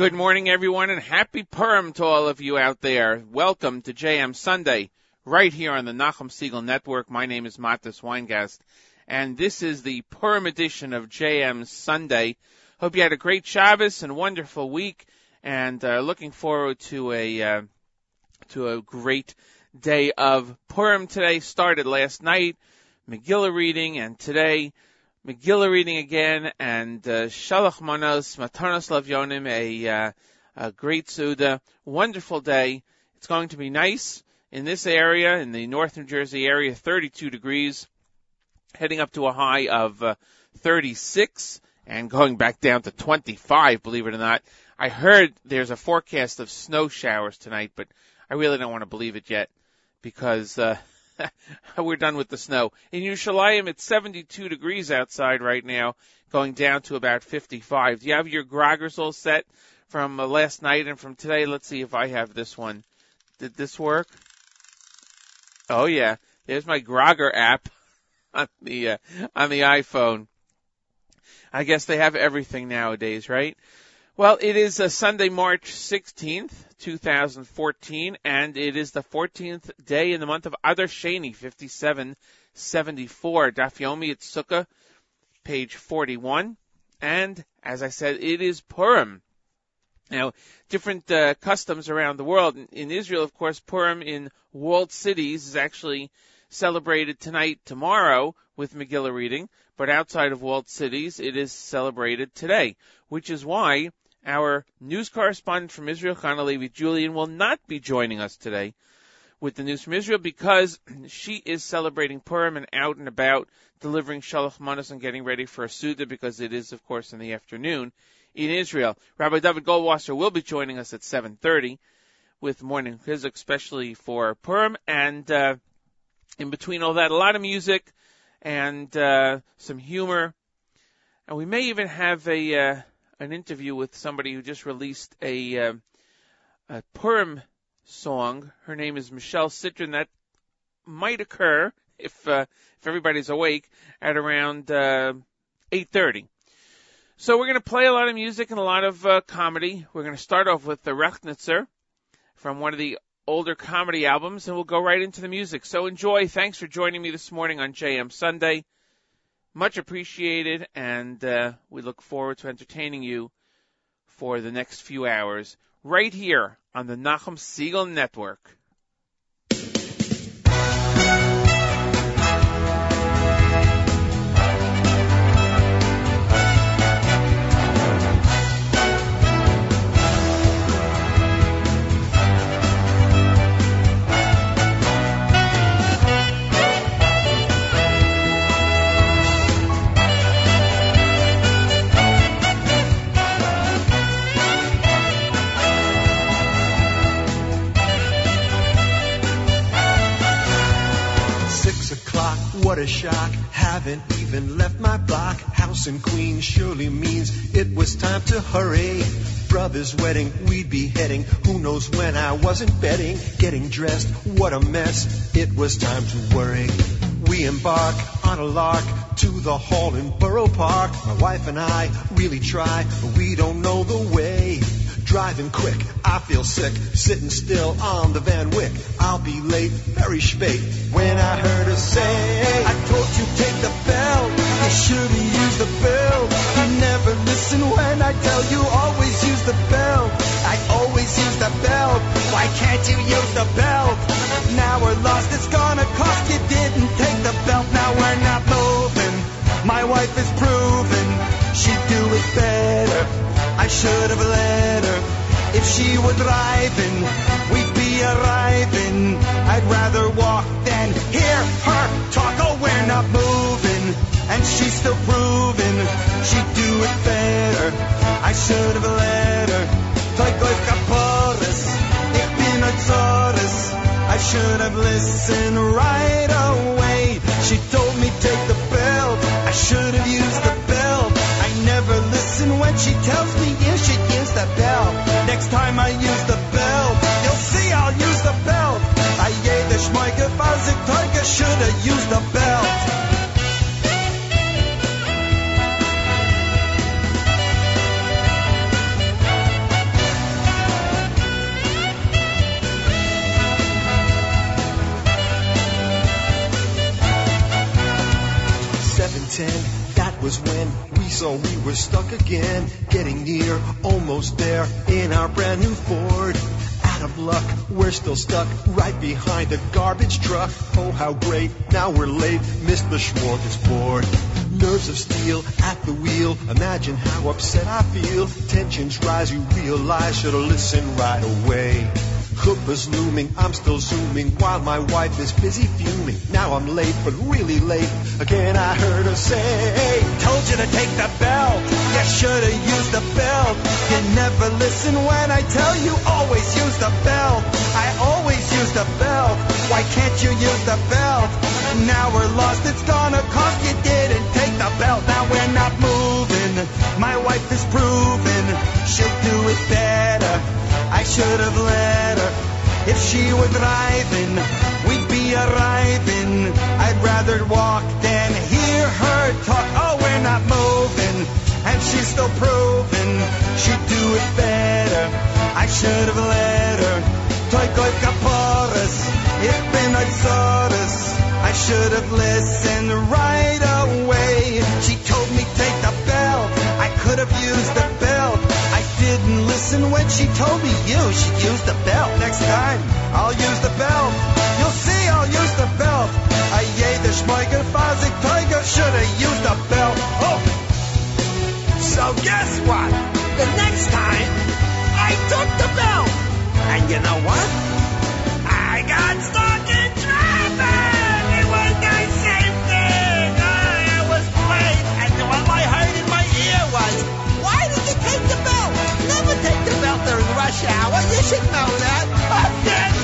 Good morning, everyone, and happy Purim to all of you out there. Welcome to JM Sunday, right here on the Nachum Segal Network. My name is Matis Weingast, and this is the Purim edition of JM Sunday. Hope you had a great Shabbos and wonderful week, and uh, looking forward to a uh, to a great day of Purim. Today started last night, Megillah reading, and today Megillah reading again, and uh, Shalach Manos, Matanos Lavyonim, a, uh, a great Suda. Wonderful day. It's going to be nice in this area, in the North New Jersey area, 32 degrees, heading up to a high of uh, 36, and going back down to 25, believe it or not. I heard there's a forecast of snow showers tonight, but I really don't want to believe it yet, because uh, we're done with the snow. In Yerushalayim, it's 72 degrees outside right now, going down to about 55. Do you have your groggers all set from uh, last night and from today? Let's see if I have this one. Did this work? Oh yeah, there's my Grogger app on the uh, on the iPhone. I guess they have everything nowadays, right? Well, it is a Sunday, March 16th, 2014, and it is the 14th day in the month of Adar Sheni, 5774. Daf Yomi at Sukkah, page 41. And, as I said, it is Purim. Now, different uh, customs around the world. In, in Israel, of course, Purim in walled cities is actually celebrated tonight, tomorrow, with Megillah reading, but outside of walled cities, it is celebrated today, which is why our news correspondent from Israel, Chana Levi Julian, will not be joining us today with the news from Israel because she is celebrating Purim and out and about delivering Shalach Manos and getting ready for a Suda because it is, of course, in the afternoon in Israel. Rabbi David Goldwasser will be joining us at 7.30 with morning chizuk, especially for Purim. And uh, in between all that, a lot of music and uh, some humor. And we may even have a uh, an interview with somebody who just released a, uh, a Purim song. Her name is Michelle Citron. That might occur if uh, if everybody's awake at around uh, 8:30. So we're going to play a lot of music and a lot of uh, comedy. We're going to start off with the Rechnitzer from one of the older comedy albums, and we'll go right into the music. So enjoy. Thanks for joining me this morning on JM Sunday. Much appreciated, and uh, we look forward to entertaining you for the next few hours right here on the Nachum Segal Network. What a shock. Haven't even left my block. House in Queens surely means it was time to hurry. Brother's wedding, we'd be heading. Who knows when I wasn't betting. Getting dressed, what a mess. It was time to worry. We embark on a lark to the hall in Borough Park. My wife and I really try, but we don't know the way. Driving quick, I feel sick, sitting still on the Van Wyck. I'll be late, very spate. When I heard her say, I told you take the belt, you should've used the belt. You never listen when I tell you always use the belt. I always use the belt. Why can't you use the belt? Now we're lost, it's gonna cost. You didn't take the belt, now we're not moving. My wife is proven she'd do it better. I should have let her. If she were driving, we'd be arriving. I'd rather walk than hear her talk. Oh, we're not moving, and she's still proving she'd do it better. I should have let her. I should have listened right away. She told me take the belt. I should have used the belt. I never listen when she tells me the belt. Next time I use the belt, you'll see I'll use the belt. I yay the schmeige, was it teuge, shoulda used the belt. Seven ten, that was when saw we were stuck again, getting near, almost there in our brand new Ford. Out of luck, we're still stuck right behind the garbage truck. Oh, how great, now we're late, missed the smorgasbord. Nerves of steel at the wheel, imagine how upset I feel. Tensions rise, you realize, should've listened right away. Chuppah's looming, I'm still zooming while my wife is busy fuming. Now I'm late, but really late. Again I heard her say, Told you to take the belt. You should have used the belt. You never listen when I tell you always use the belt. I always use the belt. Why can't you use the belt? Now we're lost. It's gonna cost you didn't take the belt. Now we're not moving. My wife is proven she'll do it better. I should have let her. If she were driving, we'd be arriving. I'd rather walk than hear her talk. Oh, we're not moving, and she's still proving she'd do it better. I should have let her. Toik oik kaporas, ich bin. I should have listened right away. She told me take the belt. I could have used the didn't when she told me you should use the belt. Next time, I'll use the belt. You'll see I'll use the belt. I the schmeiger fazik tiger should have used the belt. Oh. So guess what? The next time, I took the belt. And you know what? I got stuck hour. You should know that."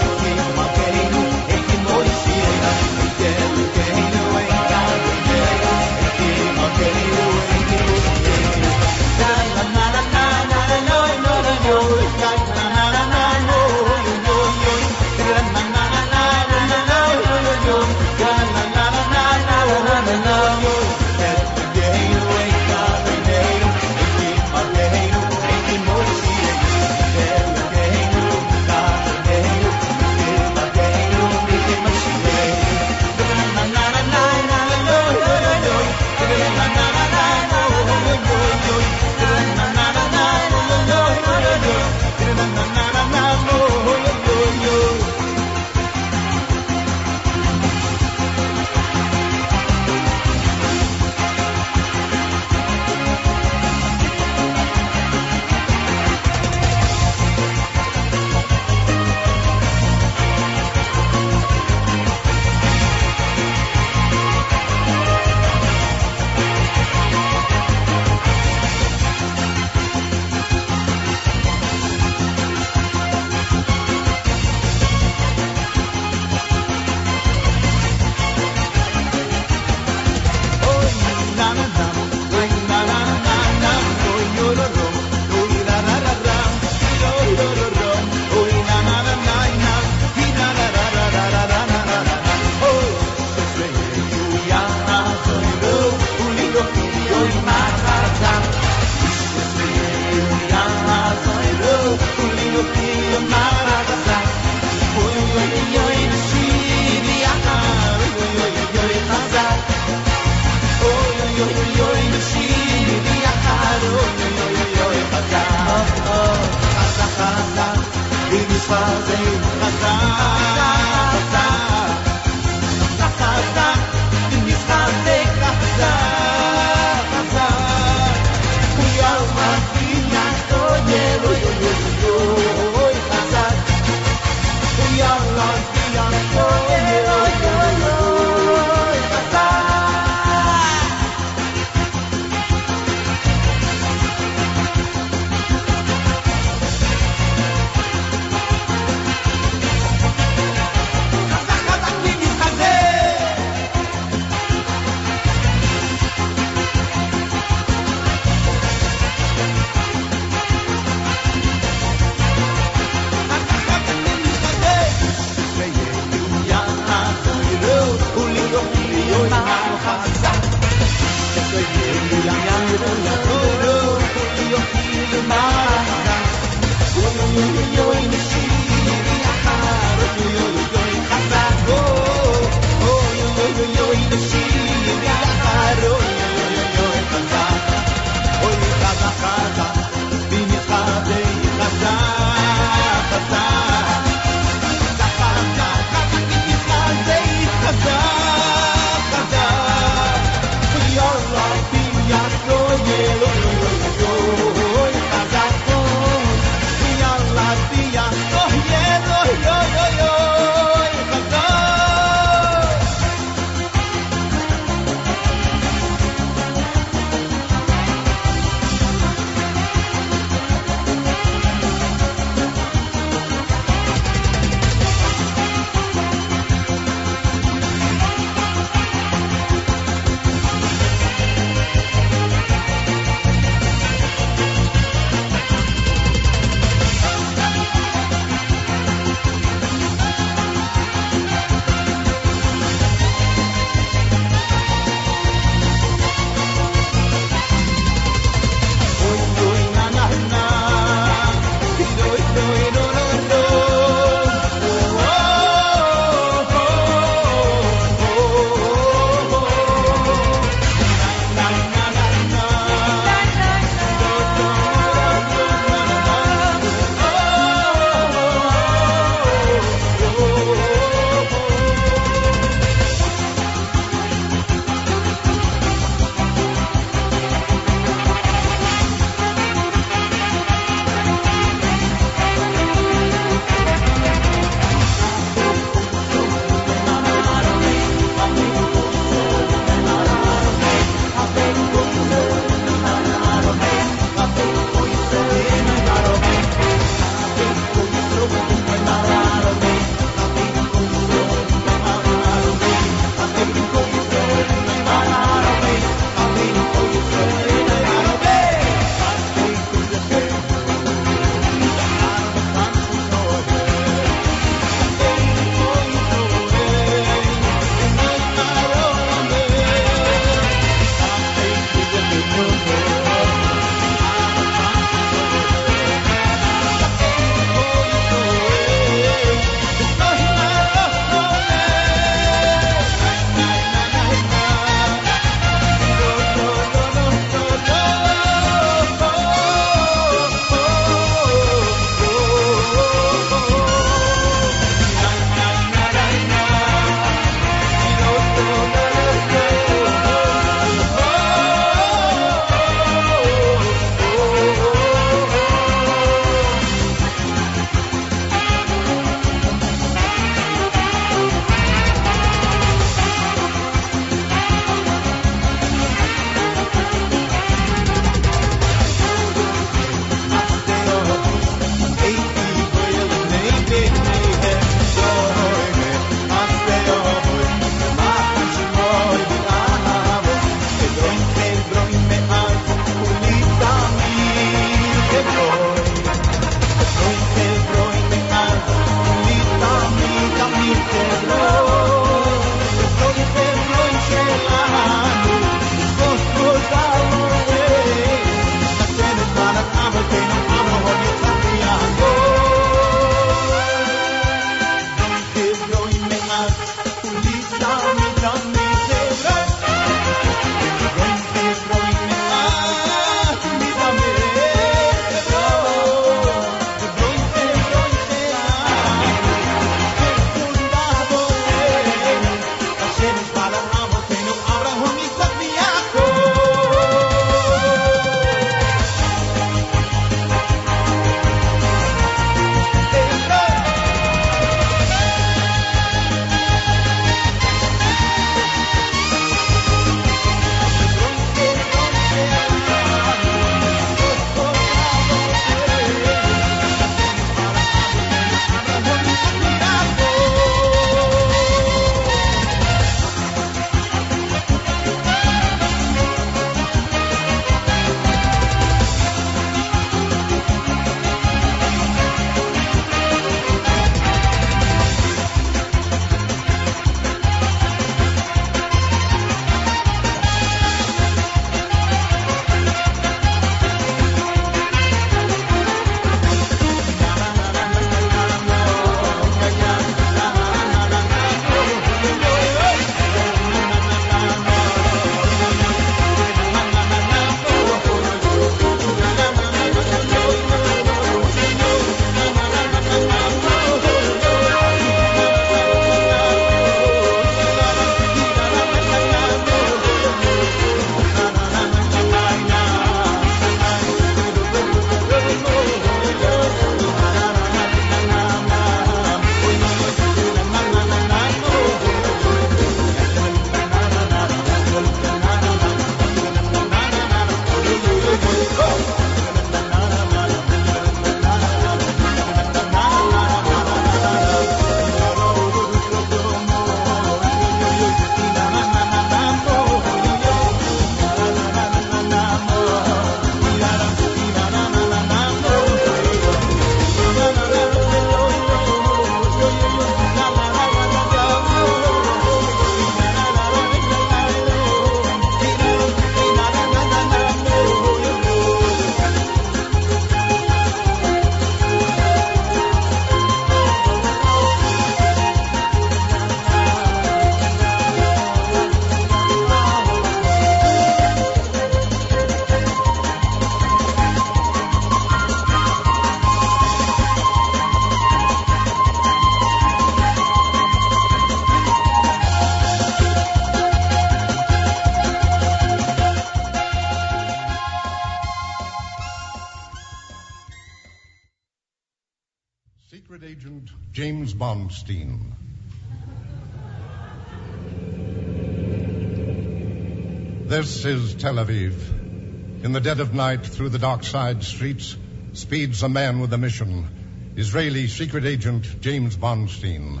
is Tel Aviv. In the dead of night, through the dark side streets, speeds a man with a mission. Israeli secret agent James Bondstein,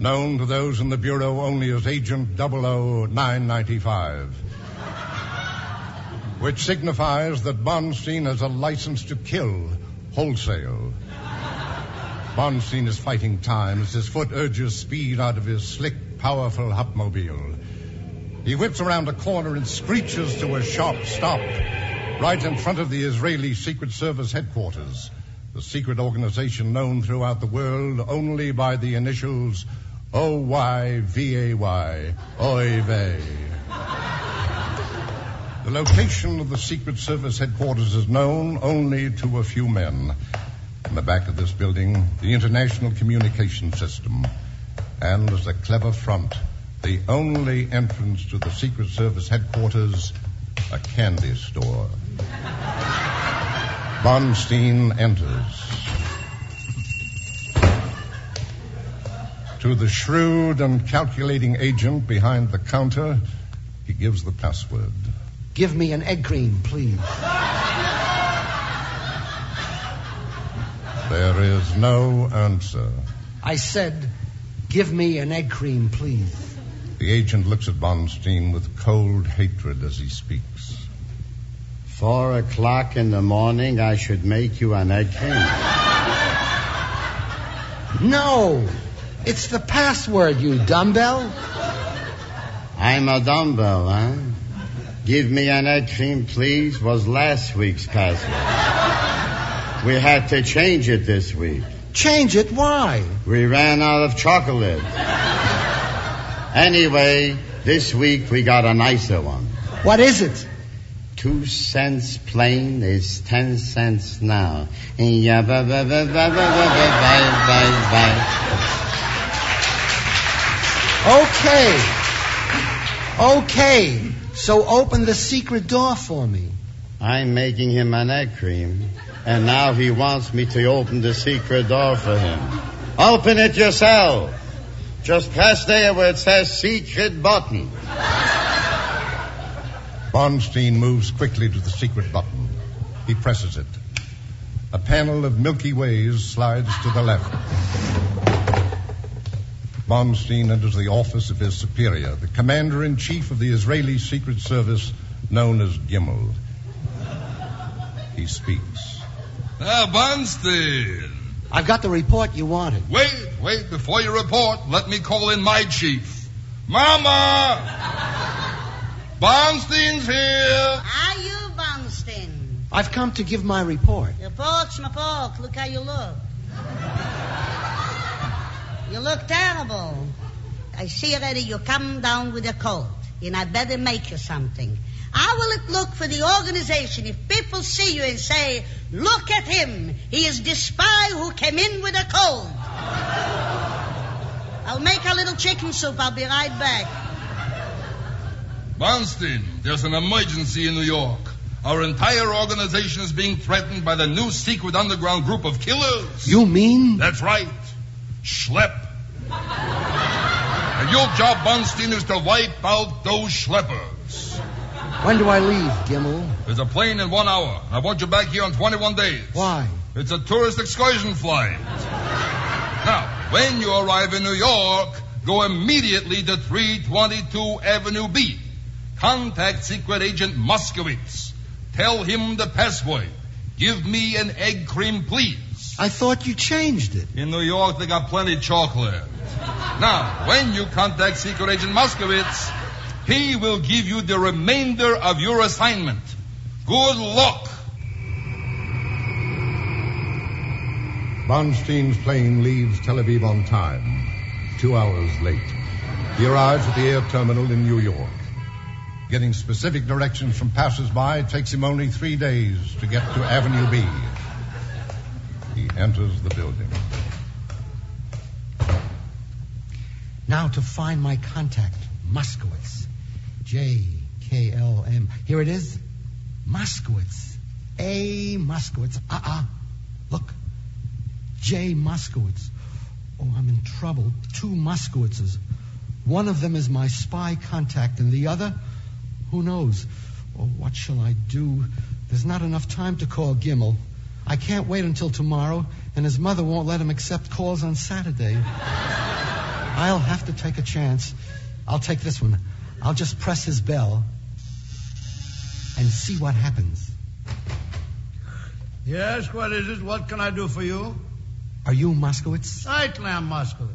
known to those in the Bureau only as Agent 00995, which signifies that Bondstein has a license to kill wholesale. Bondstein is fighting time as his foot urges speed out of his slick, powerful Hupmobile. He whips around a corner and screeches to a sharp stop right in front of the Israeli Secret Service headquarters, the secret organization known throughout the world only by the initials O-Y-V-A-Y, Oy. The location of the Secret Service headquarters is known only to a few men. In the back of this building, the International Communication System. And as a clever front, the only entrance to the Secret Service headquarters, a candy store. Bonstein enters. To the shrewd and calculating agent behind the counter, he gives the password. Give me an egg cream, please. There is no answer. I said, give me an egg cream, please. The agent looks at Bonstein with cold hatred as he speaks. Four o'clock in the morning, I should make you an egg cream. No! It's the password, you dumbbell. I'm a dumbbell, huh? Give me an egg cream, please, was last week's password. We had to change it this week. Change it? Why? We ran out of chocolate. Anyway, this week we got a nicer one. What is it? Two cents plain is ten cents now. Yeah, ba, ba, ba, ba, ba, ba, ba, ba. Okay. Okay. So open the secret door for me. I'm making him an egg cream, and now he wants me to open the secret door for him. Open it yourself. Just pass there where it says secret button. Bonstein moves quickly to the secret button. He presses it. A panel of Milky Ways slides to the left. Bonstein enters the office of his superior, the commander in chief of the Israeli Secret Service, known as Gimel. He speaks. Ah, Bonstein. I've got the report you wanted. Wait, wait, before you report, let me call in my chief. Mama! Bonstein's here. Are you, Bonstein? I've come to give my report. Your folks, my folks, look how you look. You look terrible. I see already you come down with a cold, and I better make you something. How will it look for the organization if people see you and say, look at him, he is the spy who came in with a cold? I'll make a little chicken soup. I'll be right back. Bonstein, there's an emergency in New York. Our entire organization is being threatened by the new secret underground group of killers. You mean? That's right. Schlep. and your job, Bonstein, is to wipe out those schleppers. When do I leave, Gimmel? There's a plane in one hour. I want you back here in 21 days. Why? It's a tourist excursion flight. Now, when you arrive in New York, go immediately to 322 Avenue B. Contact Secret Agent Moskowitz. Tell him the password. Give me an egg cream, please. I thought you changed it. In New York, they got plenty of chocolate. Now, when you contact Secret Agent Moskowitz, he will give you the remainder of your assignment. Good luck. Bonstein's plane leaves Tel Aviv on time, two hours late. He arrives at the air terminal in New York. Getting specific directions from passers-by takes him only three days to get to Avenue B. He enters the building. Now to find my contact, Moskowitz. J K L M. Here it is. Moskowitz. A Moskowitz. Uh uh Look. Jay Moskowitz. Oh, I'm in trouble. Two Moskowitzes. One of them is my spy contact, and the other, who knows? Oh, what shall I do? There's not enough time to call Gimmel. I can't wait until tomorrow, and his mother won't let him accept calls on Saturday. I'll have to take a chance. I'll take this one. I'll just press his bell and see what happens. Yes, what is it? What can I do for you? Are you Moskowitz? Certainly I'm Moskowitz.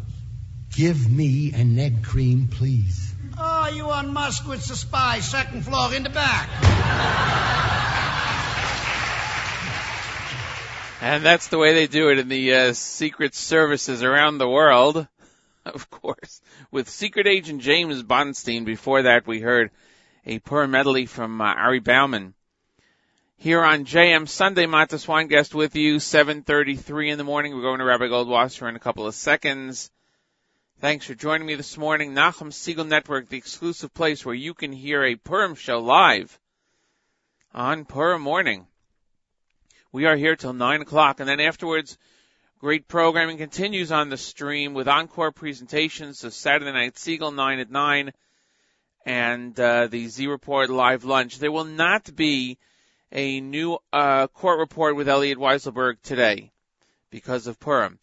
Give me an egg cream, please. Oh, you on Moskowitz the spy, second floor in the back. And that's the way they do it in the uh, secret services around the world. Of course, with Secret Agent James Bonstein. Before that, we heard a poor medley from uh, Ari Bauman. Here on JM Sunday, Matis Weingast with you, 7.33 in the morning. We're going to Rabbi Goldwasser in a couple of seconds. Thanks for joining me this morning. Nachum Segal Network, the exclusive place where you can hear a Purim show live on Purim morning. We are here till 9 o'clock, and then afterwards, great programming continues on the stream with encore presentations. So Saturday Night Segal, 9 at 9, and uh, the Z Report live lunch. There will not be a new uh, court report with Elliot Weiselberg today because of Purim.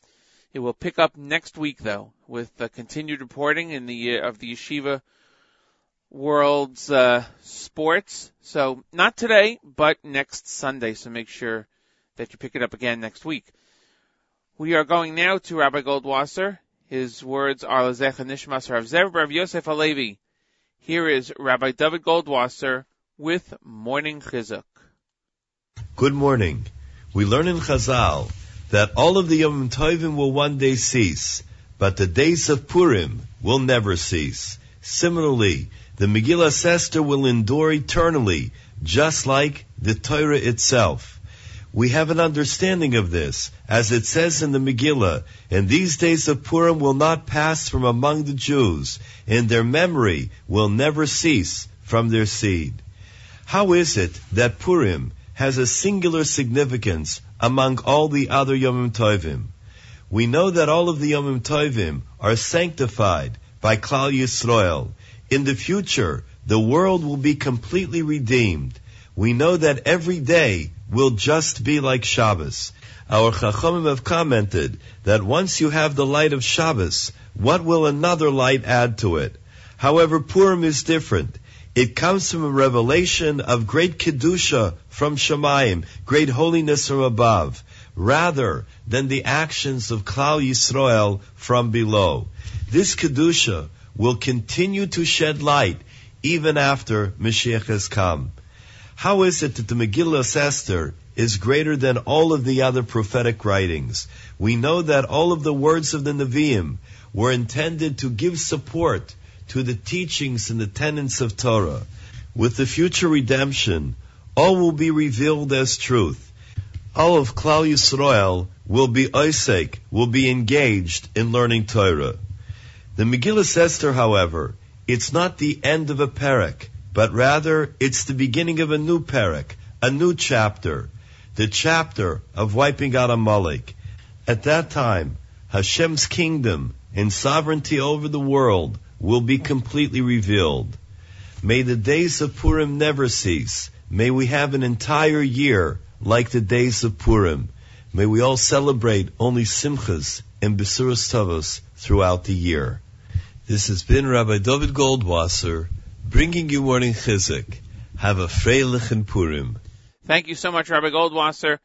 It will pick up next week, though, with the continued reporting in the uh, of the yeshiva world's uh, sports. So not today, but next Sunday. So make sure that you pick it up again next week. We are going now to Rabbi Goldwasser. His words are Lezecha Nishmas Rav Zev Rav Yosef Alevi. Here is Rabbi David Goldwasser with Morning Chizuk. Good morning. We learn in Chazal that all of the Yom Tovim will one day cease, but the days of Purim will never cease. Similarly, the Megillah Esther will endure eternally, just like the Torah itself. We have an understanding of this, as it says in the Megillah, and these days of Purim will not pass from among the Jews, and their memory will never cease from their seed. How is it that Purim has a singular significance among all the other Yom Tovim? We know that all of the Yom Tovim are sanctified by Klal Yisrael. In the future, the world will be completely redeemed. We know that every day will just be like Shabbos. Our Chachamim have commented that once you have the light of Shabbos, what will another light add to it? However, Purim is different. It comes from a revelation of great kedusha from Shamayim, great holiness from above, rather than the actions of Klal Yisrael from below. This kedusha will continue to shed light even after Mashiach has come. How is it that the Megillah Esther is greater than all of the other prophetic writings? We know that all of the words of the Nevi'im were intended to give support to the teachings and the tenets of Torah. With the future redemption, all will be revealed as truth. All of Klal Yisrael will be Isaac, will be engaged in learning Torah. The Megillah Esther, however, it's not the end of a parak, but rather it's the beginning of a new parak, a new chapter, the chapter of wiping out a Amalek. At that time, Hashem's kingdom and sovereignty over the world will be completely revealed. May the days of Purim never cease. May we have an entire year like the days of Purim. May we all celebrate only simchas and besuros tovos throughout the year. This has been Rabbi David Goldwasser bringing you morning chizuk. Have a freilich and Purim. Thank you so much, Rabbi Goldwasser,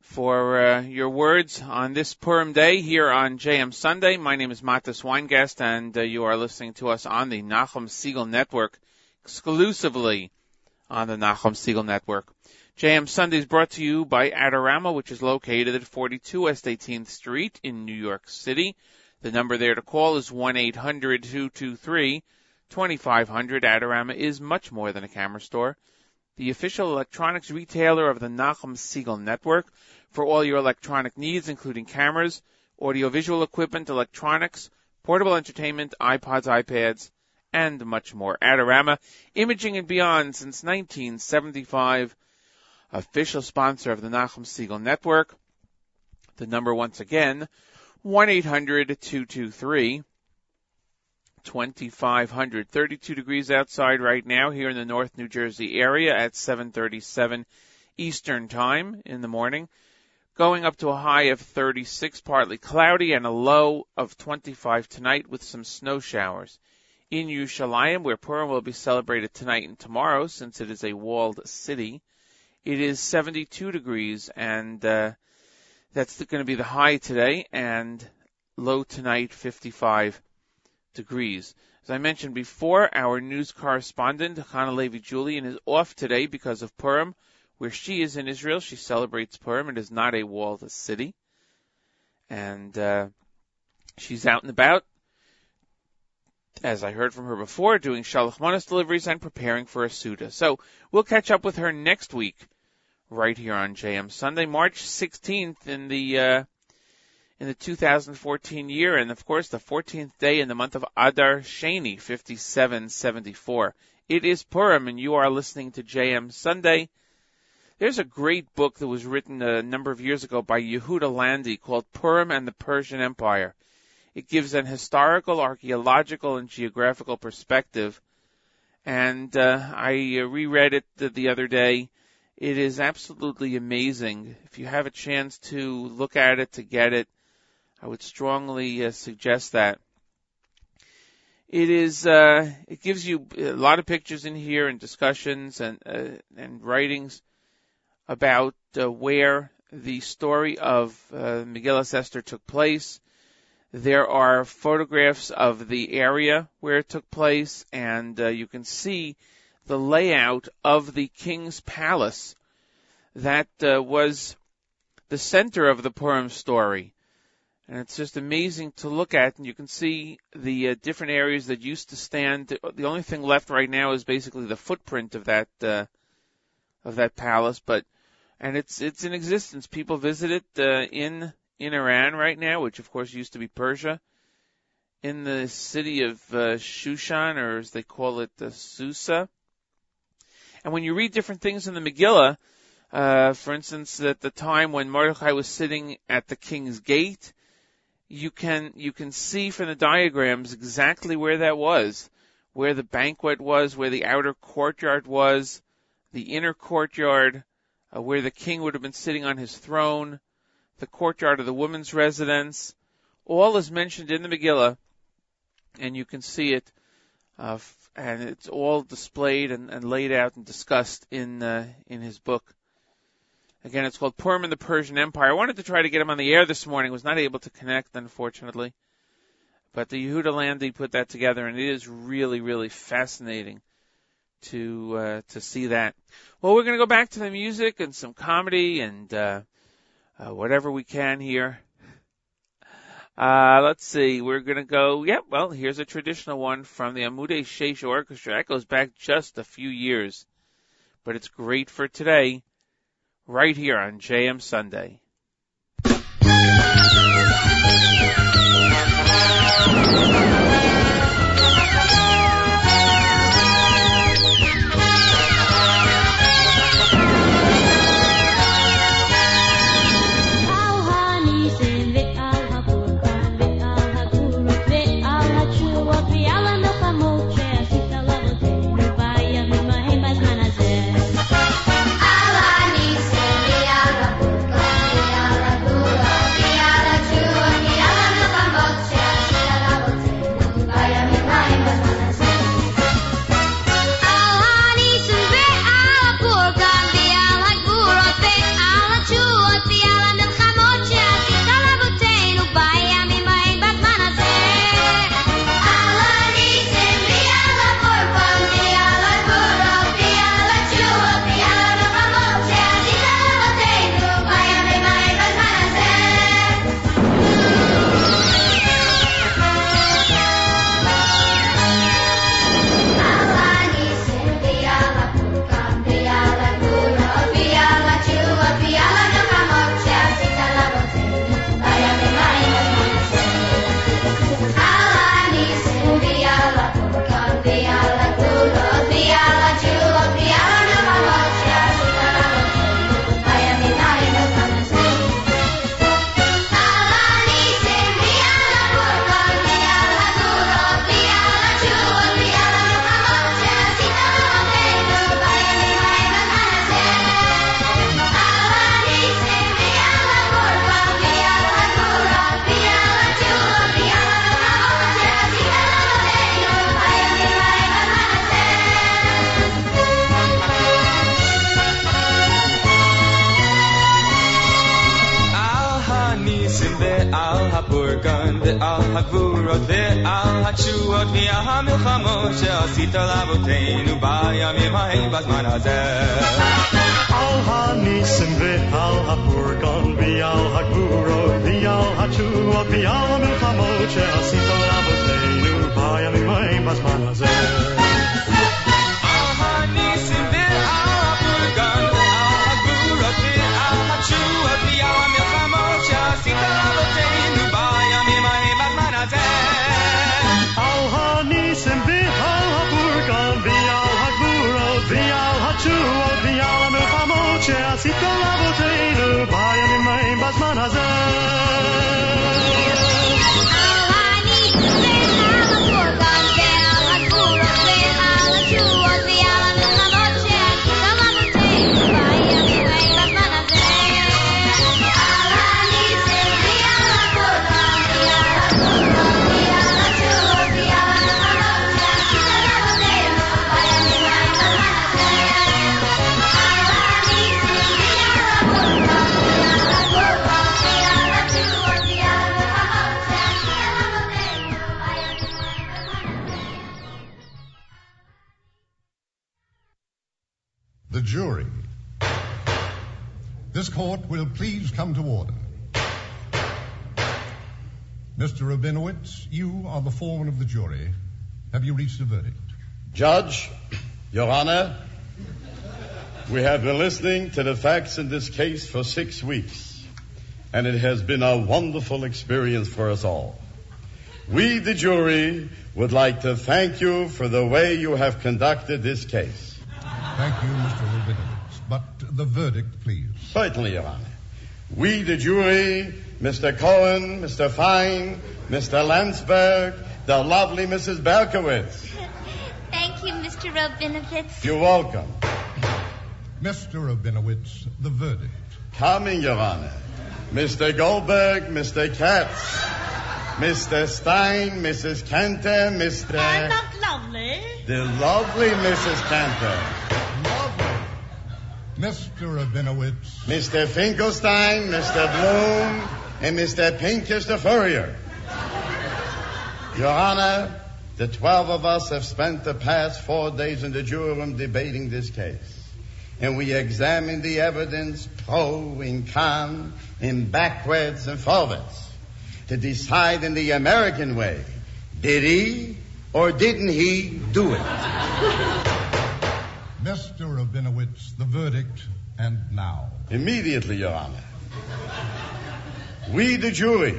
for uh, your words on this Purim day here on JM Sunday. My name is Matis Weingast, and uh, you are listening to us on the Nachum Segal Network, exclusively on the Nachum Segal Network. JM Sunday is brought to you by Adorama, which is located at 42 West 18th Street in New York City. The number there to call is 1-800-223-2500. Adorama is much more than a camera store. The official electronics retailer of the Nachum Segal Network for all your electronic needs, including cameras, audiovisual equipment, electronics, portable entertainment, iPods, iPads, and much more. Adorama, imaging and beyond since 1975, official sponsor of the Nachum Segal Network. The number once again, 1-800-223 2500. 32 degrees outside right now here in the North New Jersey area at 737 Eastern Time in the morning. Going up to a high of 36, partly cloudy, and a low of 25 tonight with some snow showers. In Yerushalayim, where Purim will be celebrated tonight and tomorrow, since it is a walled city, it is 72 degrees, and uh, that's going to be the high today, and low tonight, 55 degrees. As I mentioned before, our news correspondent, Hana Levi Julian, is off today because of Purim. Where she is in Israel, she celebrates Purim. It is not a walled city. And uh, she's out and about, as I heard from her before, doing Shalach Manas deliveries and preparing for a Suda. So we'll catch up with her next week right here on JM Sunday, March 16th in the uh, in the 2014 year, and of course the 14th day in the month of Adar Sheni, 5774. It is Purim, and you are listening to JM Sunday. There's a great book that was written a number of years ago by Yehuda Landy called Purim and the Persian Empire. It gives an historical, archaeological, and geographical perspective. And uh, I uh, reread it the, the other day. It is absolutely amazing. If you have a chance to look at it, to get it, I would strongly uh, suggest that. It is. Uh, it gives you a lot of pictures in here and discussions and uh, and writings about uh, where the story of uh, Megillah Esther took place. There are photographs of the area where it took place, and uh, you can see the layout of the king's palace that uh, was the center of the Purim story and it's just amazing to look at. And you can see the uh, different areas that used to stand. The only thing left right now is basically the footprint of that uh, of that palace, but and it's it's in existence. People visit it uh, in in Iran right now, which of course used to be Persia. In the city of uh, Shushan, or as they call it, the Susa. And when you read different things in the Megillah, uh, for instance, at the time when Mordechai was sitting at the king's gate, you can you can see from the diagrams exactly where that was, where the banquet was, where the outer courtyard was, the inner courtyard, uh, where the king would have been sitting on his throne, the courtyard of the woman's residence. All is mentioned in the Megillah, and you can see it, uh, and it's all displayed and, and, laid out and discussed in uh, in his book. Again, it's called Purim in the Persian Empire. I wanted to try to get him on the air this morning, was not able to connect, unfortunately. But the Yehuda Landy put that together, and it is really, really fascinating to uh, to see that. Well, we're going to go back to the music and some comedy and uh, uh, whatever we can here. Uh, let's see. We're to go. Yep. Yeah, well, here's a traditional one from the Amudei Sheish Orchestra. That goes back just a few years, but it's great for today right here on JM Sunday. To the facts in this case for six weeks, and it has been a wonderful experience for us all. We, the jury, would like to thank you for the way you have conducted this case. Thank you, Mr. Rabinowitz. But the verdict, please. Certainly, Your Honor. We, the jury, Mr. Cohen, Mr. Fine, Mr. Landsberg, the lovely Mrs. Berkowitz. Thank you, Mr. Rabinowitz. You're welcome. Mr. Rabinowitz, the verdict. Coming, Your Honor. Mr. Goldberg, Mr. Katz, Mr. Stein, Mrs. Cantor, Mr. I'm not lovely. The lovely Mrs. Cantor. Mr. Rabinowitz. Mr. Finkelstein, Mr. Bloom, and Mr. Pincus the Furrier. Your Honor, the twelve of us have spent the past four days in the jury room debating this case. And we examined the evidence oh, pro and con, and backwards and forwards, to decide in the American way, did he or didn't he do it? Mr. Rabinowitz, the verdict, and now. Immediately, Your Honor. We, the jury,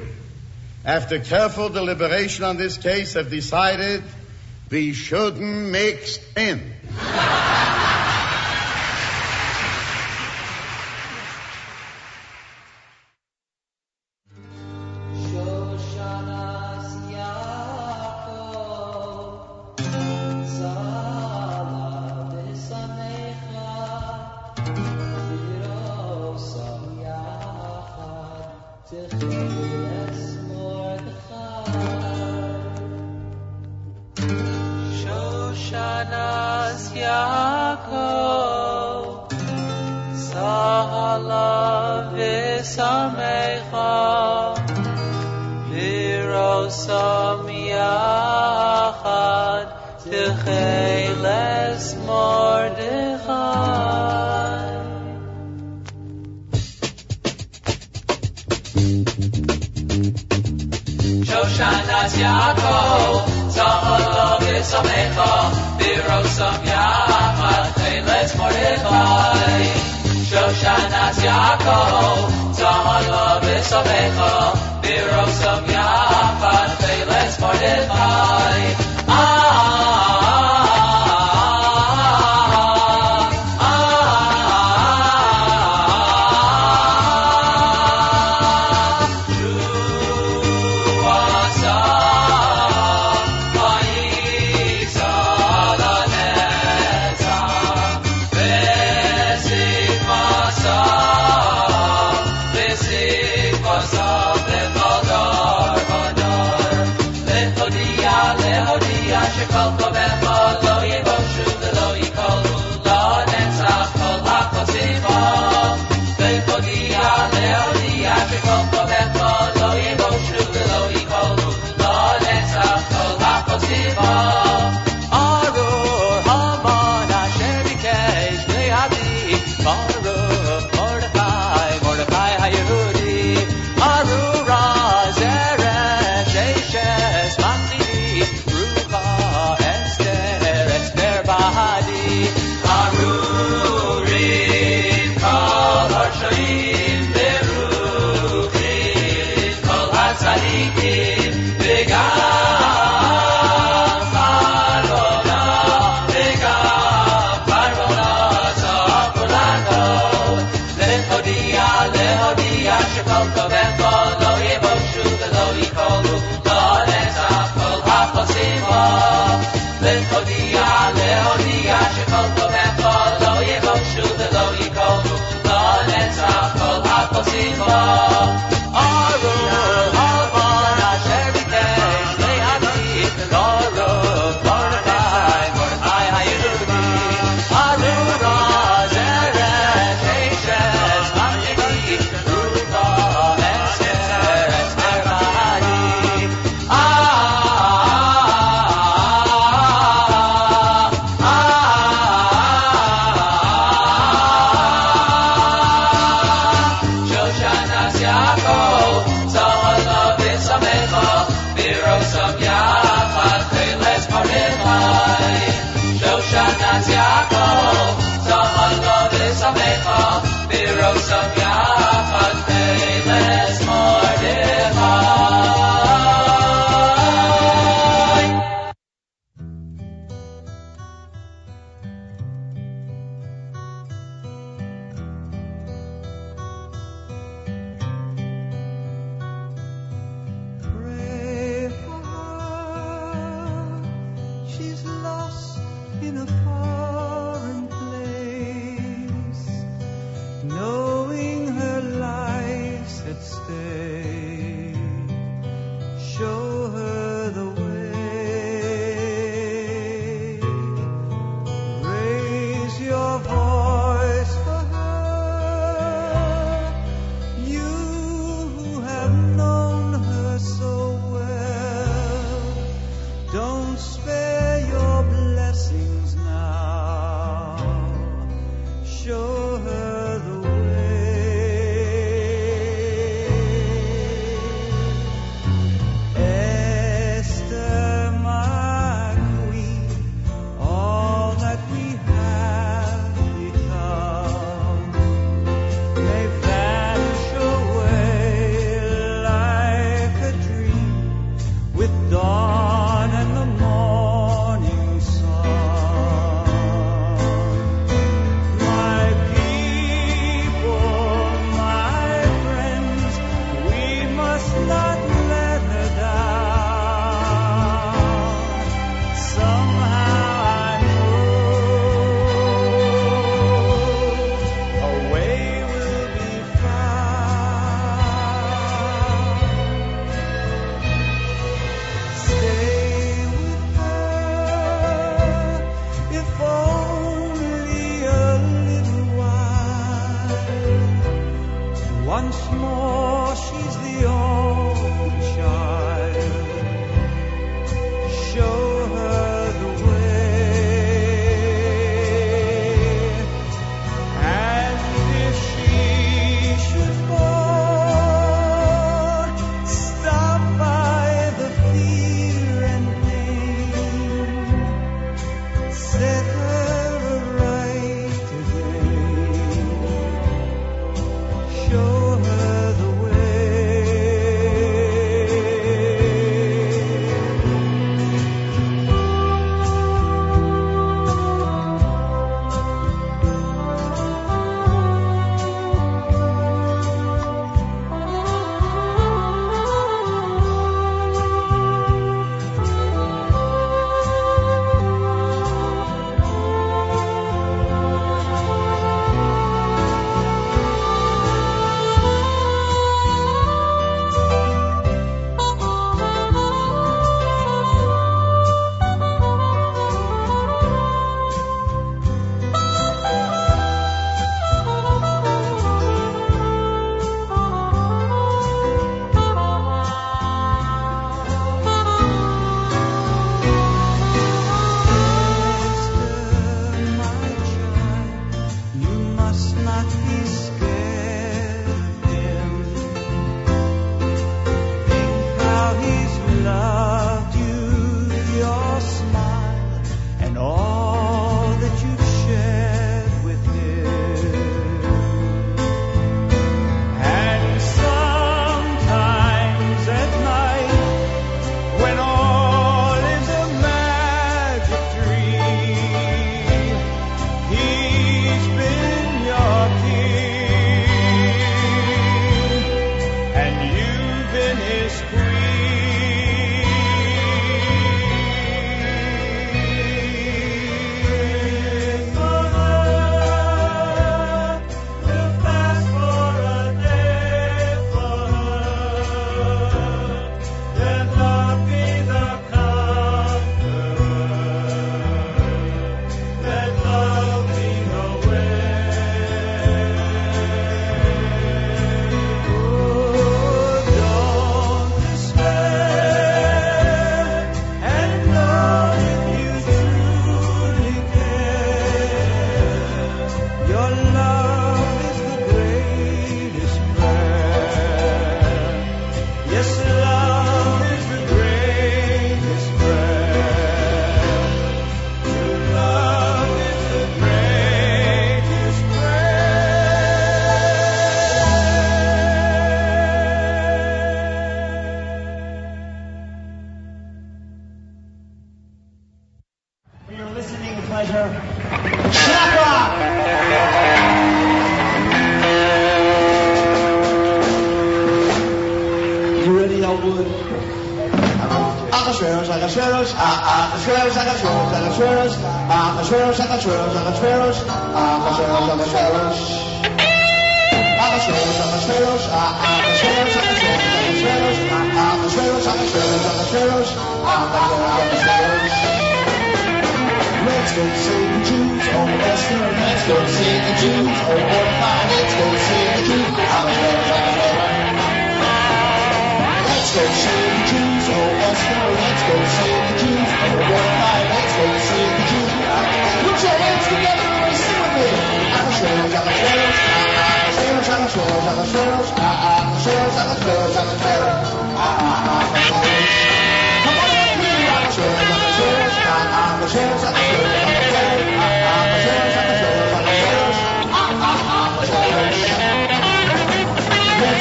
after careful deliberation on this case, have decided we shouldn't mix in.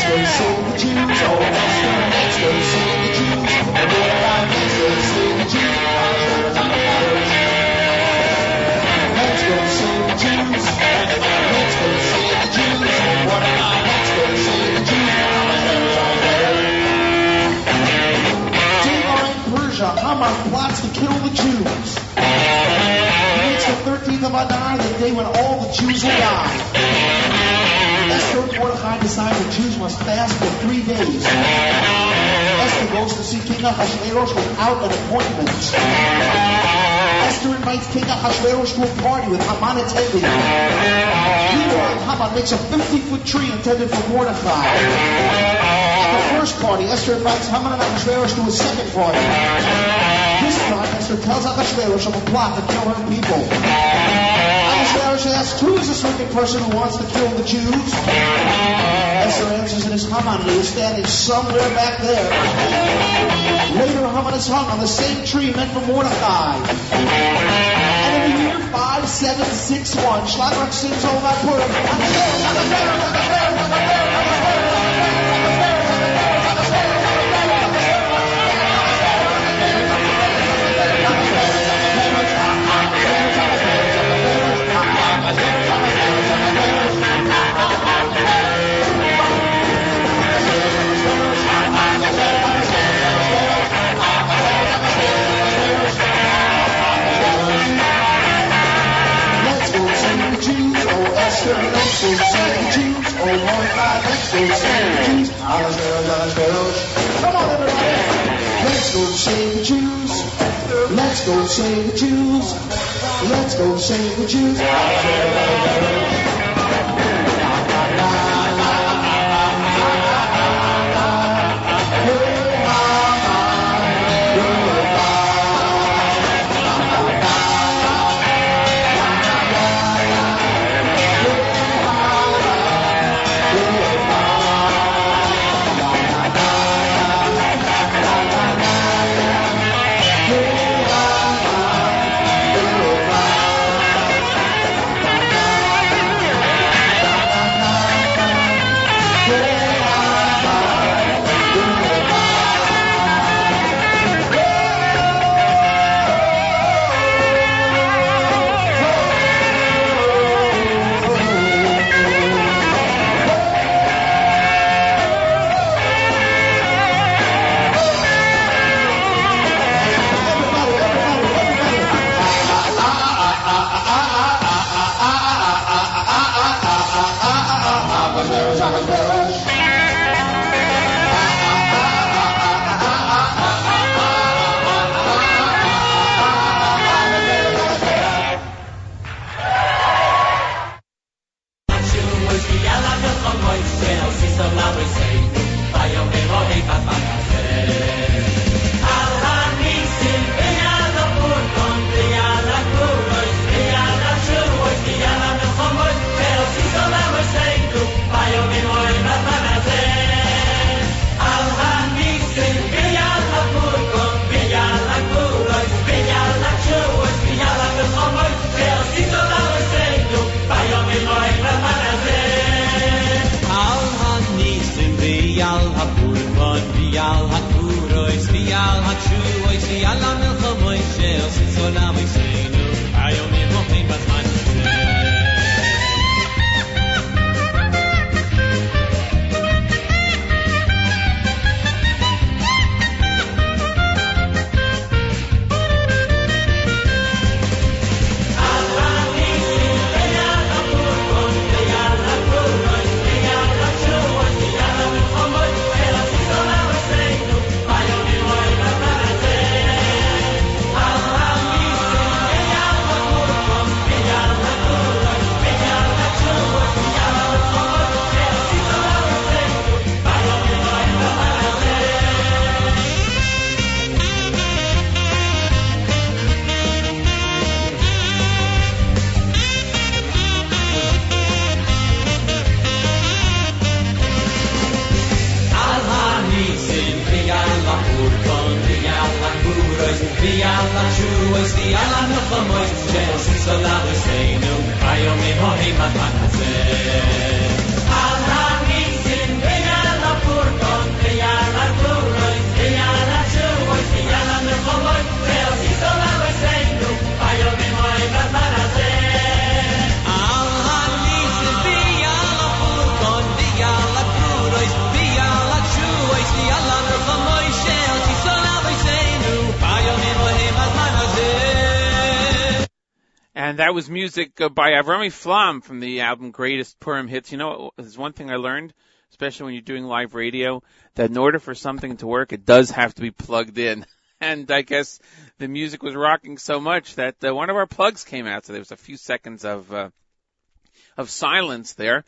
Go save the Jews, oh Esther, let's go save the Jews, oh Mordecai, let's go save the Jews. Let's go save the Jews. Let's go save the Jews. Mordecai, let's go save the Jews. Tamar in Persia, Haman plots to kill the Jews. He the 13th of Adar the day when all the Jews will die. Mordecai decide the Jews must fast for three days. Esther goes to see King Ahasuerus without an appointment. Esther invites King Ahasuerus to a party with Haman and Teli. Meanwhile, Haman makes a 50-foot tree intended for Mordecai. At the first party, Esther invites Haman and Ahasuerus to a second party. This time, Esther tells Ahasuerus of a plot to kill her people. Ahasuerus asks, who is this wicked person who wants to kill the Jews? Esther answers, it is Haman, he is standing somewhere back there. Later, Haman is hung on the same tree meant for Mordecai. And in the year 5761, Shlock Rock sings all about Purim. Let's Come on, everybody. Let's go save the Jews. Let's go save the Jews. Let's go save the Jews. Hakshuois v'yal hamilchamois shel sitzonam v'seinu ayom yemochim And that was music uh, by Avrami Flam from the album Greatest Purim Hits. You know, there's one thing I learned, especially when you're doing live radio, that in order for something to work, it does have to be plugged in. And I guess the music was rocking so much that uh, one of our plugs came out, so there was a few seconds of uh, of silence there.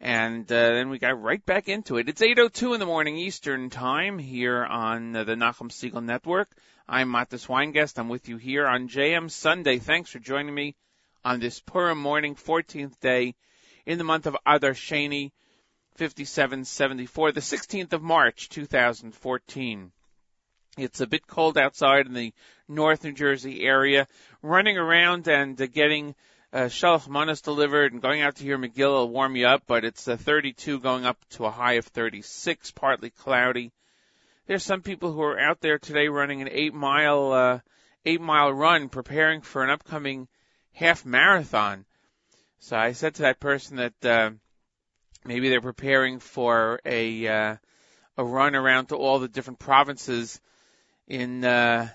And uh, then we got right back into it. It's 8.02 in the morning Eastern Time here on uh, the Nachum Segal Network. I'm Matis Weingast. I'm with you here on JM Sunday. Thanks for joining me on this Purim morning, 14th day in the month of Adar Sheni, 5774, the 16th of March, 2014. It's a bit cold outside in the North New Jersey area. Running around and uh, getting uh, Shalach Manas delivered and going out to hear Megillah will warm you up, but it's uh, 32 going up to a high of 36, partly cloudy. There's some people who are out there today running an eight mile, uh, eight mile run preparing for an upcoming half marathon. So I said to that person that, uh, maybe they're preparing for a, uh, a run around to all the different provinces in, uh,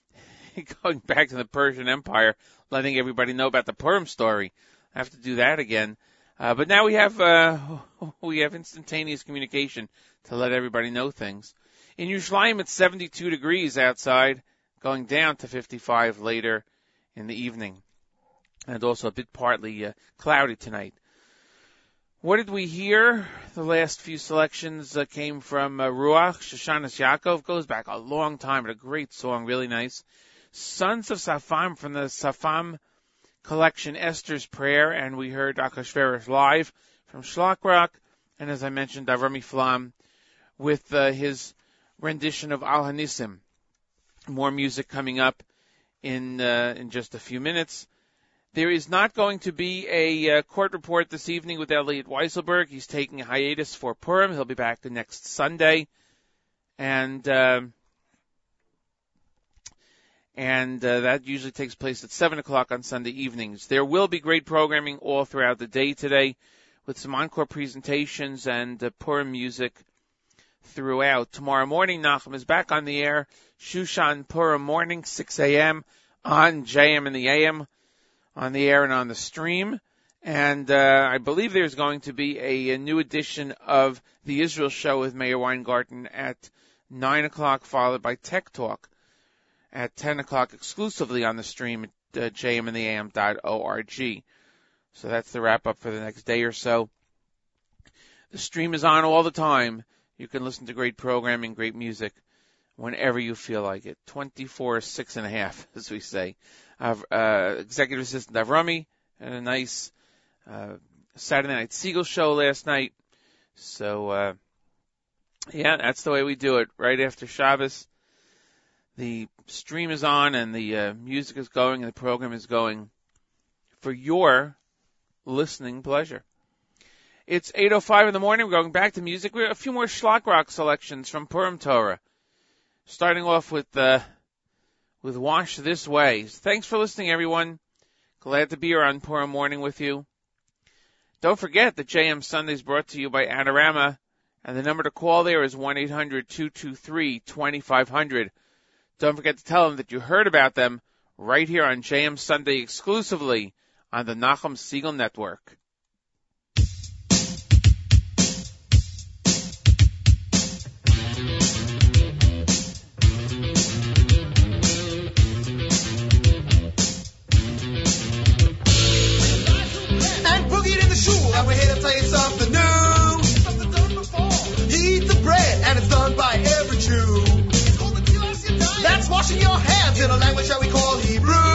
going back to the Persian Empire, letting everybody know about the Purim story. I have to do that again. Uh, but now we have, uh, we have instantaneous communication to let everybody know things. In Yerushalayim, it's 72 degrees outside, going down to 55 later in the evening. And also a bit partly uh, cloudy tonight. What did we hear? The last few selections uh, came from uh, Ruach, Shoshanas Yaakov, goes back a long time, but a great song, really nice. Sons of Safam from the Safam collection, Esther's Prayer, and we heard Achashverosh live from Shlock Rock, and as I mentioned, Avrami Flam with uh, his rendition of Al Hanisim. More music coming up in uh, in just a few minutes. There is not going to be a uh, court report this evening with Elliot Weiselberg. He's taking a hiatus for Purim. He'll be back the next Sunday, and um and uh, that usually takes place at seven o'clock on Sunday evenings. There will be great programming all throughout the day today, with some encore presentations and uh, Purim music throughout. Tomorrow morning, Nachum is back on the air. Shushan Purim morning, 6 a.m. on JM in the AM, on the air and on the stream. And uh, I believe there's going to be a, a new edition of the Israel Show with Mayor Weingarten at nine o'clock, followed by Tech Talk at ten o'clock, exclusively on the stream at uh, jmintheam.org. So that's the wrap up for the next day or so. The stream is on all the time. You can listen to great programming, great music, whenever you feel like it. 24, six and a half, as we say. I've, uh, executive assistant Avrami and a nice, uh, Saturday night Segal show last night. So, uh, yeah, that's the way we do it. Right after Shabbos, the stream is on and the uh, music is going and the program is going for your listening pleasure. It's 8.05 in the morning. We're going back to music. We have a few more Shlock Rock selections from Purim Torah. Starting off with, uh, with Wash This Way. Thanks for listening, everyone. Glad to be here on Purim morning with you. Don't forget that JM Sunday is brought to you by Adorama, and the number to call there is 1-800-223-2500. Don't forget to tell them that you heard about them right here on JM Sunday exclusively on the Nachum Segal Network. In a language that we call Hebrew.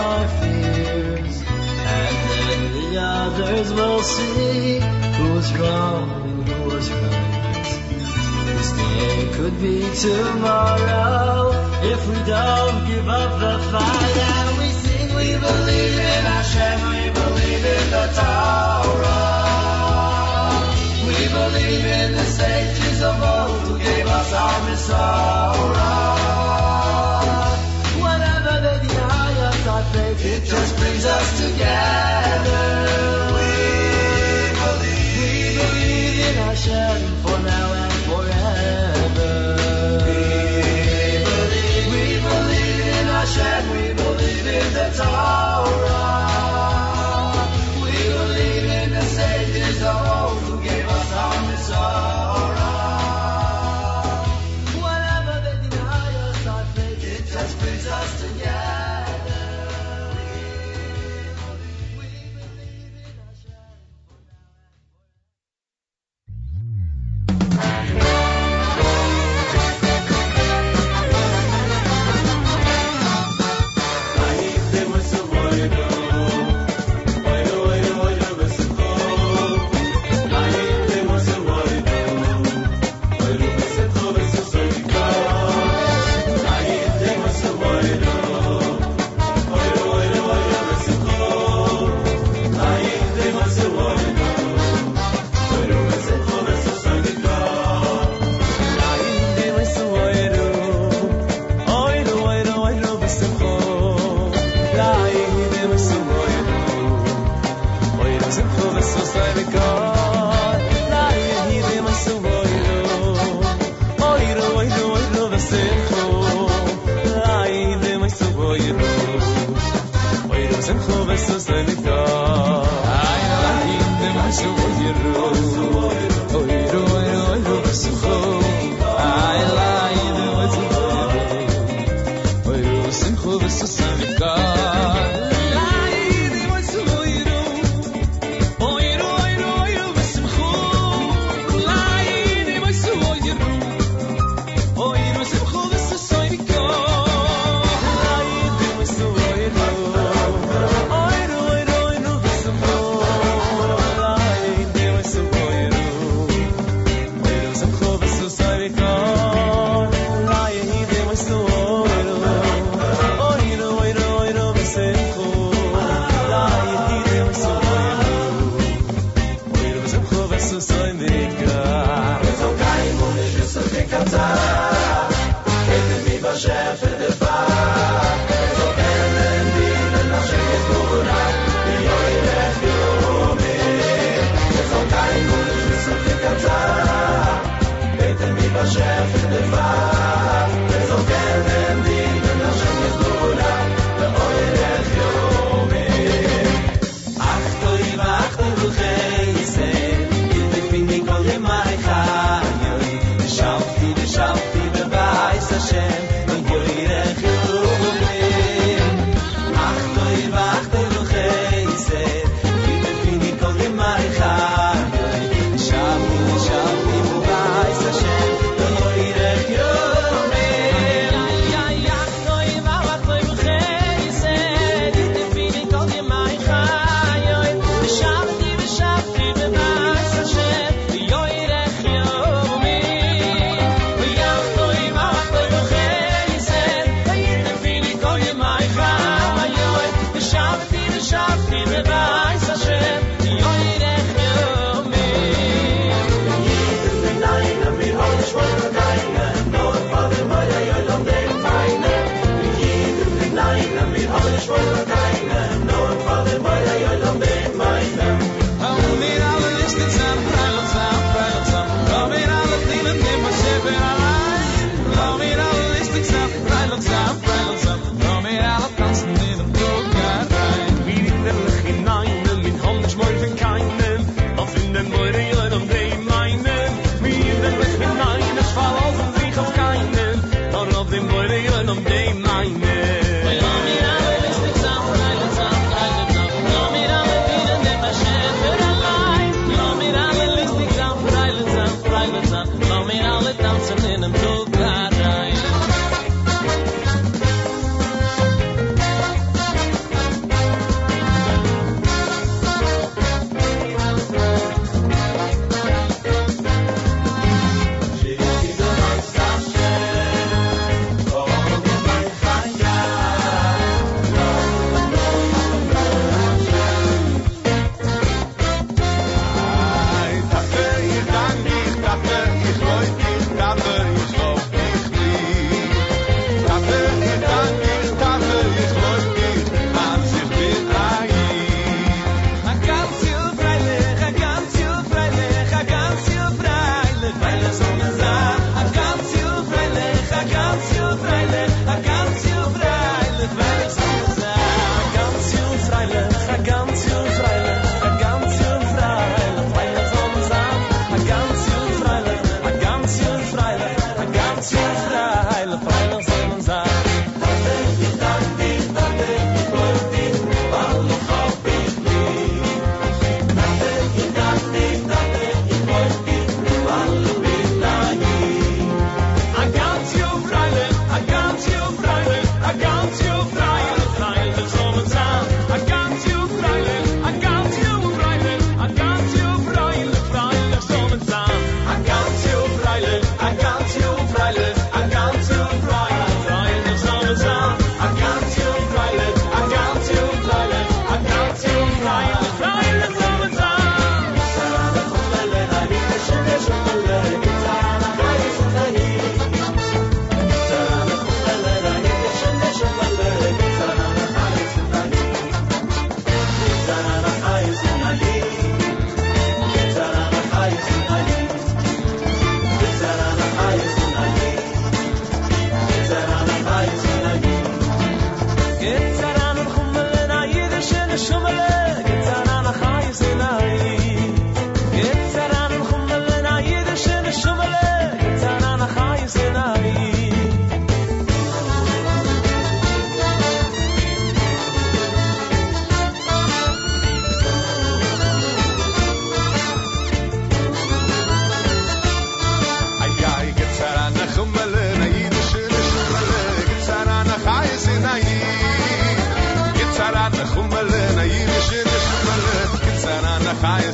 our fears. And then the others will see who's wrong and who's right. This day could be tomorrow if we don't give up the fight. And we sing, we believe in Hashem, we believe in the Torah. We believe in the sages of old who gave us our Messiah. together.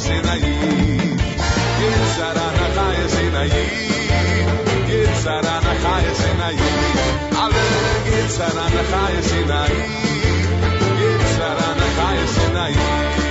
Σεναγή. Και σαράνα χάε Σεναγή. Και σαράνα χάε Σεναγή. Αλλά και σαράνα χάε Σεναγή. Και σαράνα χάε Σεναγή.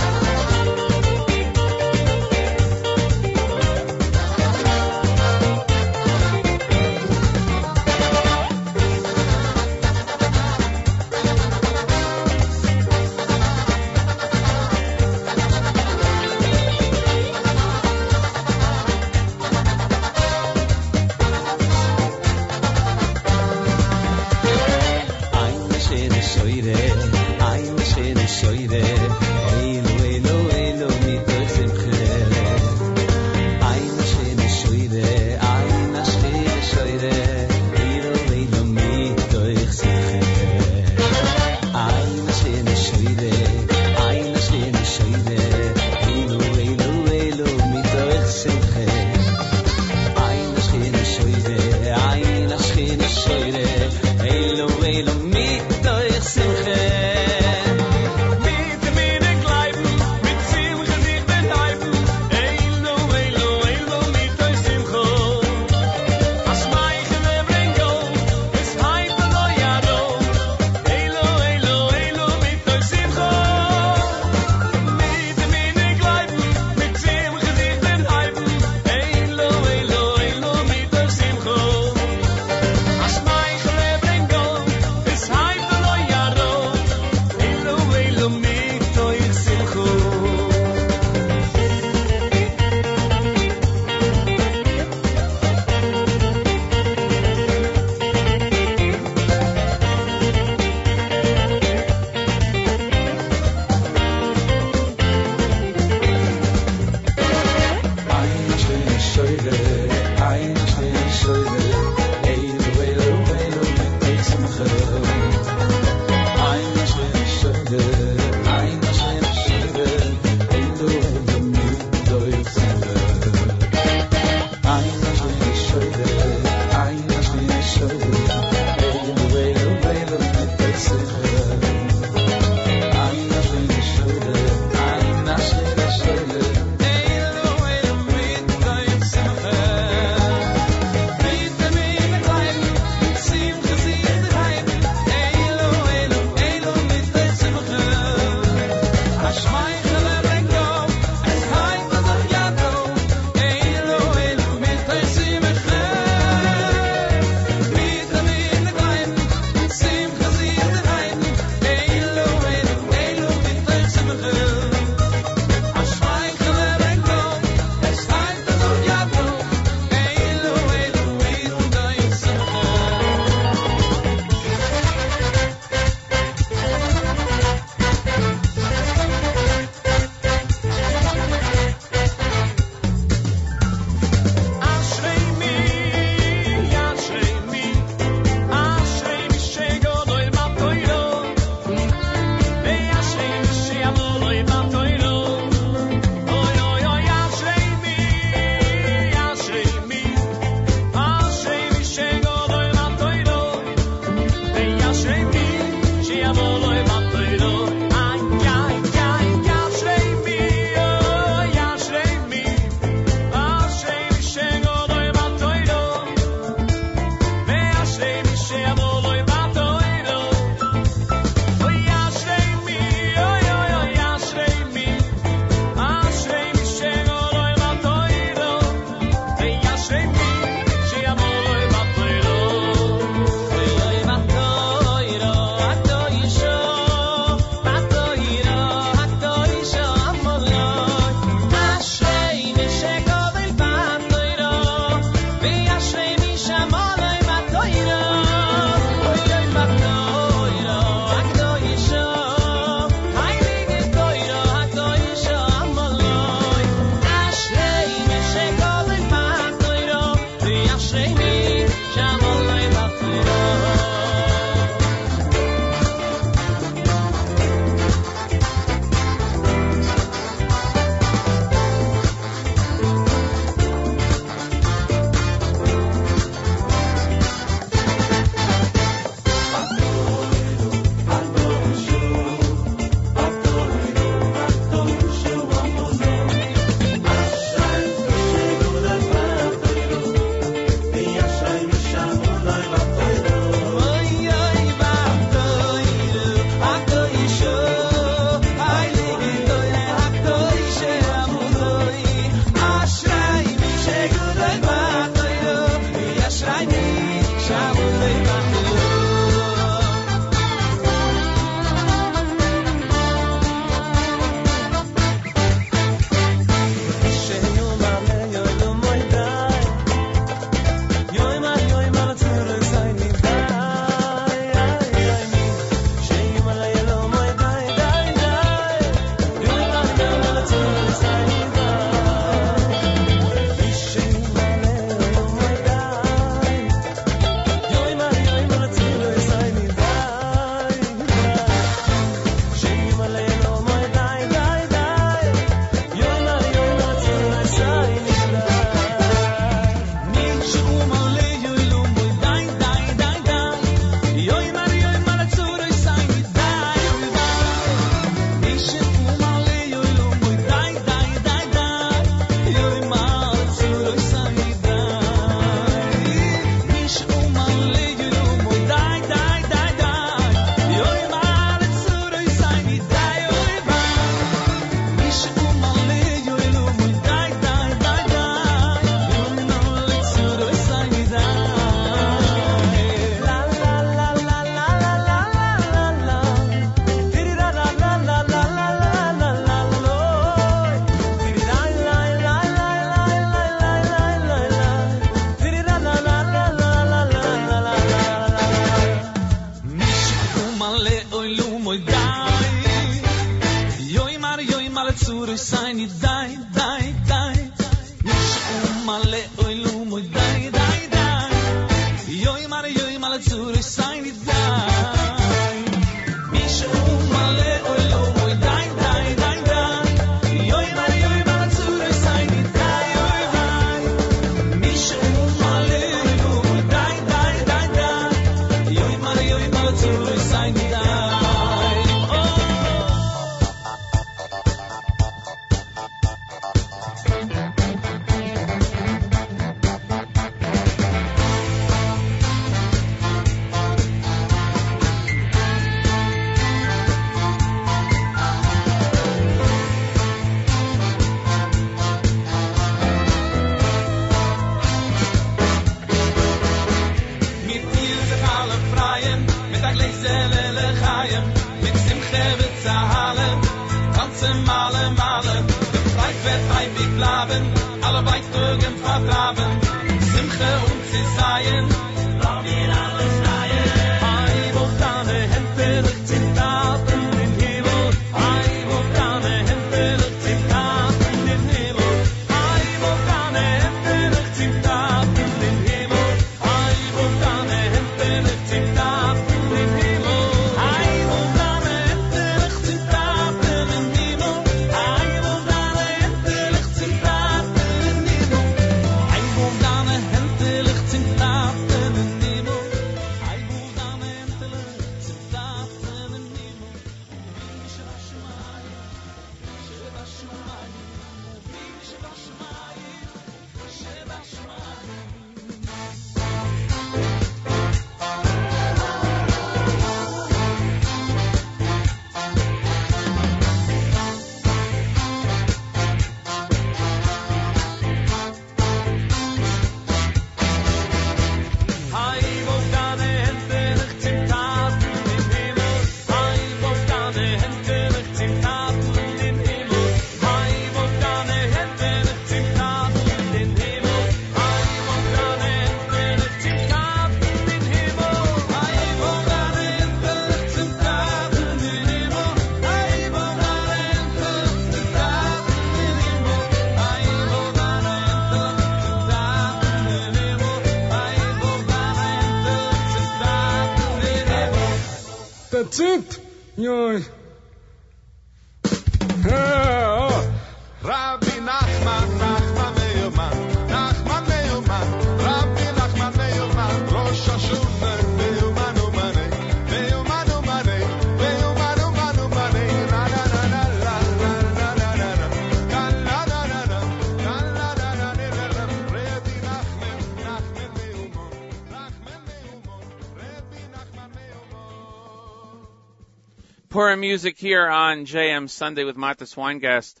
Music here on JM Sunday with Matis Weingast.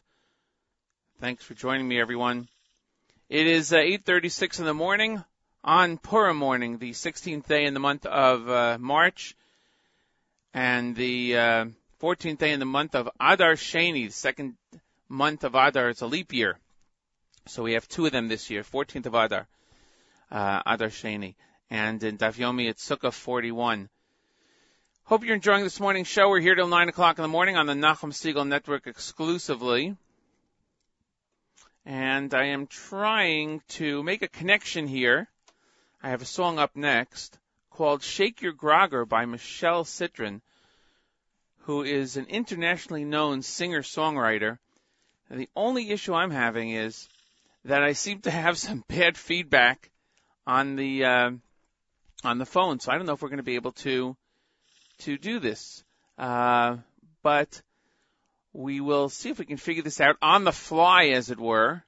Thanks for joining me, everyone. It is uh, 8:36 in the morning on Purim morning, the 16th day in the month of uh, March, and the uh, 14th day in the month of Adar Sheni, the second month of Adar. It's a leap year, so we have two of them this year. 14th of Adar, uh, Adar Sheni, and in Daf Yomi it's Sukkah 41. Hope you're enjoying this morning's show. We're here till 9 o'clock in the morning on the Nachum Segal Network exclusively. And I am trying to make a connection here. I have a song up next called Shake Your Grogger by Michelle Citron, who is an internationally known singer-songwriter. And the only issue I'm having is that I seem to have some bad feedback on the uh, on the phone, so I don't know if we're going to be able to to do this. Uh, but we will see if we can figure this out on the fly, as it were.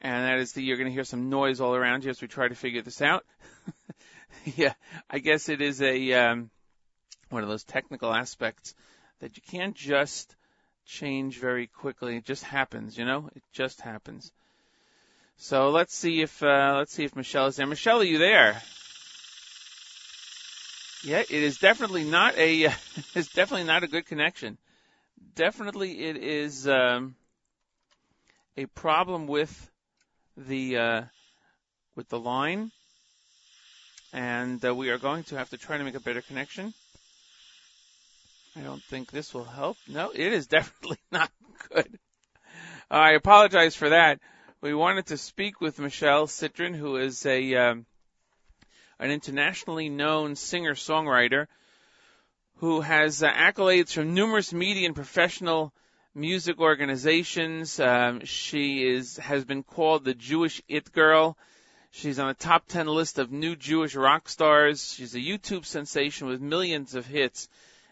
And that is the you're going to hear some noise all around you as we try to figure this out. yeah, I guess it is a um, one of those technical aspects that you can't just change very quickly. It just happens, you know. It just happens. So let's see if uh, let's see if Michelle is there. Michelle, are you there? Yeah, it is definitely not a it's definitely not a good connection. Definitely, it is um, a problem with the uh, with the line, and uh, we are going to have to try to make a better connection. I don't think this will help. No, it is definitely not good. I apologize for that. We wanted to speak with Michelle Citron, who is a um, an internationally known singer-songwriter who has uh, accolades from numerous media and professional music organizations. Um, she is has been called the Jewish It Girl. She's on a top 10 list of new Jewish rock stars. She's a YouTube sensation with millions of hits,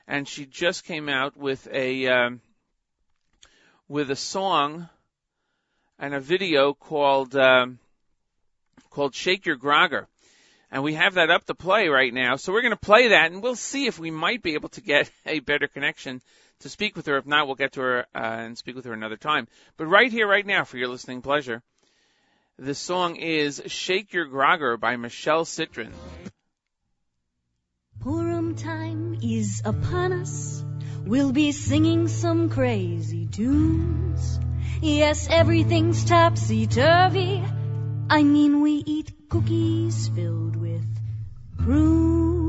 and she just came out with a um, with a song and a video called um, called "Shake Your Grogger." And we have that up to play right now. So we're going to play that, and we'll see if we might be able to get a better connection to speak with her. If not, we'll get to her uh, and speak with her another time. But right here, right now, for your listening pleasure, the song is "Shake Your Grogger" by Michelle Citron. Purim time is upon us. We'll be singing some crazy tunes. Yes, everything's topsy turvy. I mean, we eat cookies filled with prune.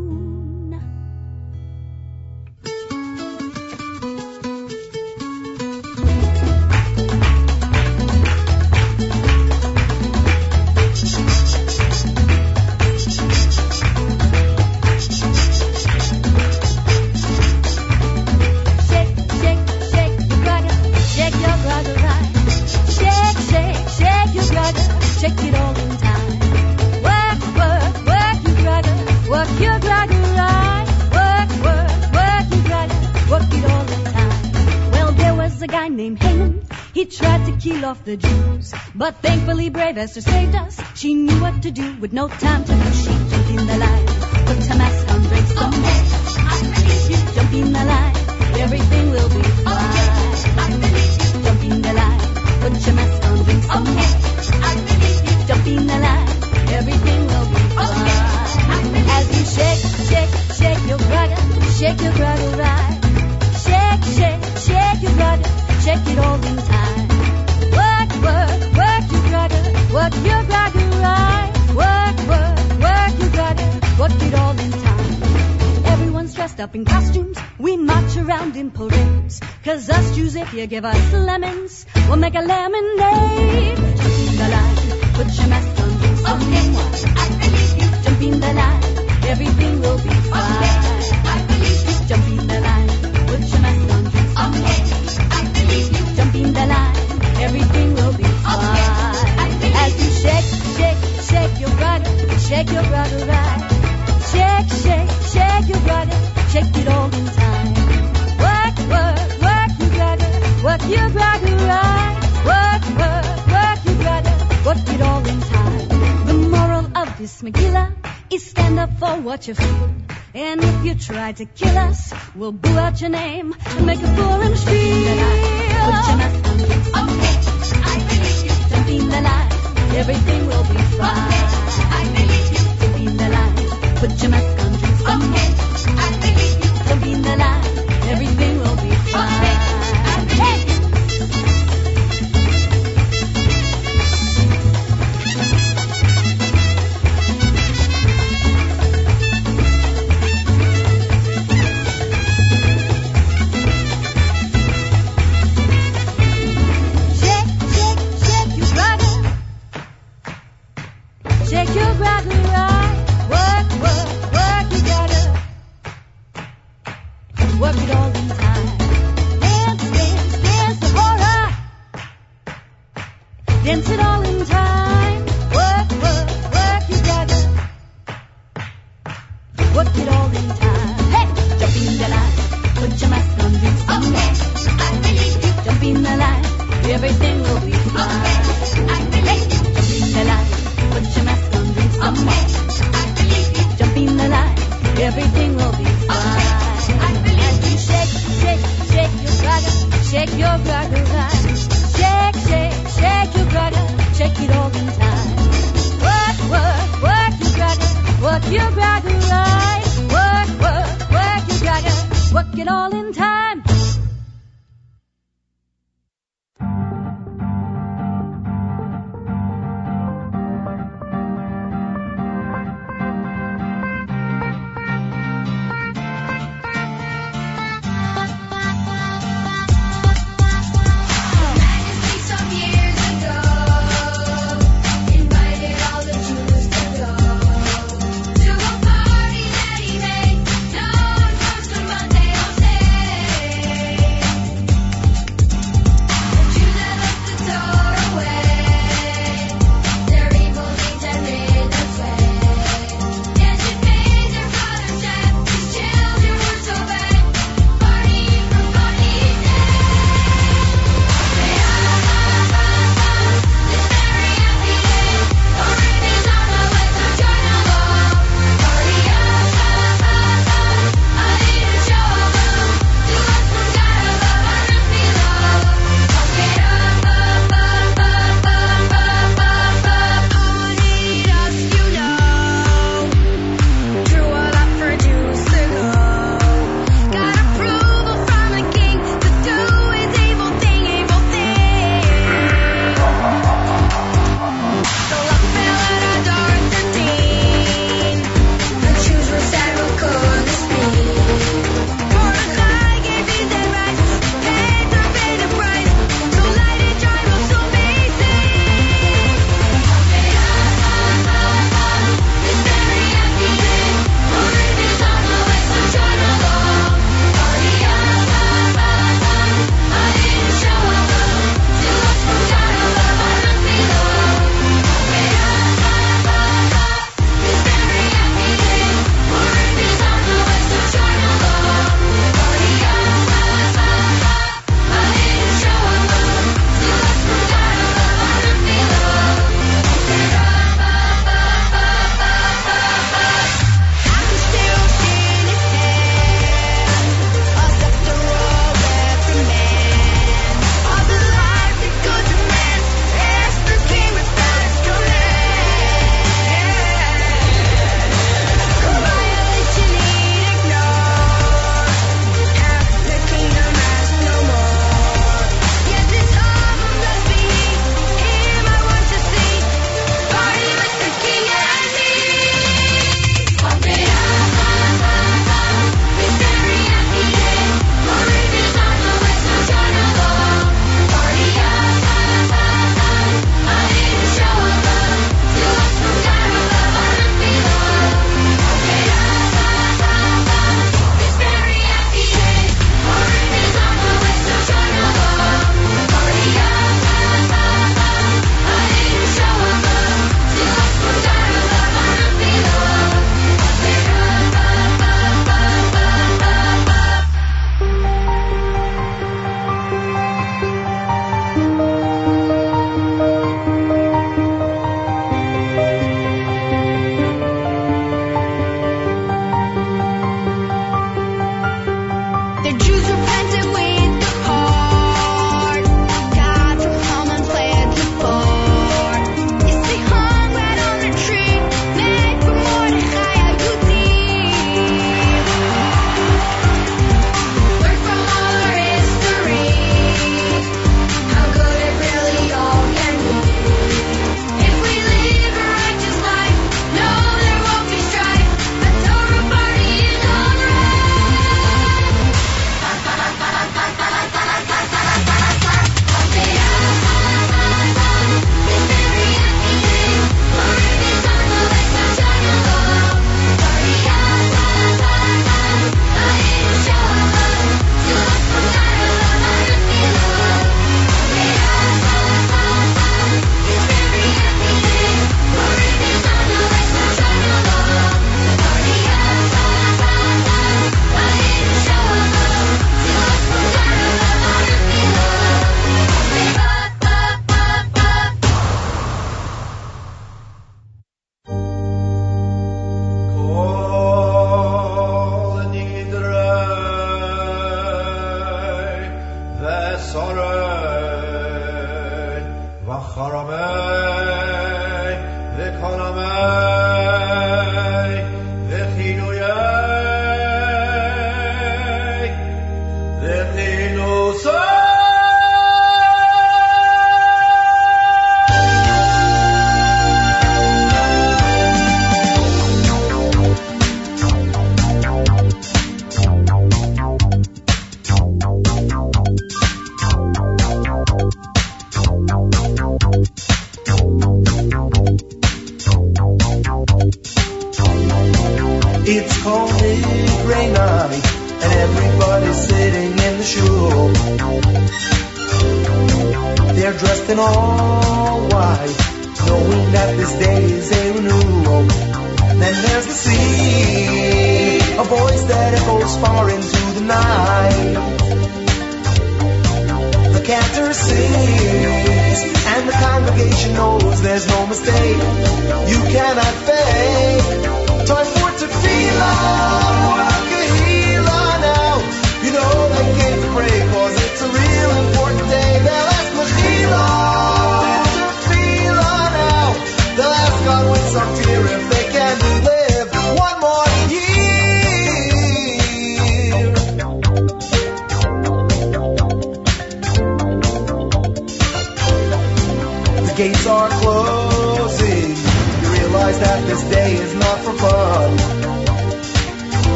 Kill off the Jews, but thankfully brave Esther saved us. She knew what to do with no time to lose. She jumped in the line, put her mask on, drink some more. You jump in the line, everything will be fine. You jump in the line, put your mask on, drink some more. Jump in the line, everything will be fine. As you shake, shake, shake your grogger, shake your grogger right. Shake, shake, shake your grogger, shake it all in time. Work, work, your brother, work your brother right. Work, work, work your brother, work it all in time. Everyone's dressed up in costumes, we march around in parades. Cause us Jews, if you give us lemons, we'll make a lemonade. Jump in the line, put your mask on, drink some wine. Jump in the line, everything will be fine. Shake your grogger right. Shake, shake, shake your grogger, shake it all in time. Work, work, work your brother, work your brother right. Work, work, work your brother, work it all in time. The moral of this Megillah is stand up for what you feel. And if you try to kill us, we'll boo out your name and make a spiel. Your mask on. Okay, I believe you. Don't be everything will be fine. I put your mask on, please. Okay, I believe you. Don't be in the lie,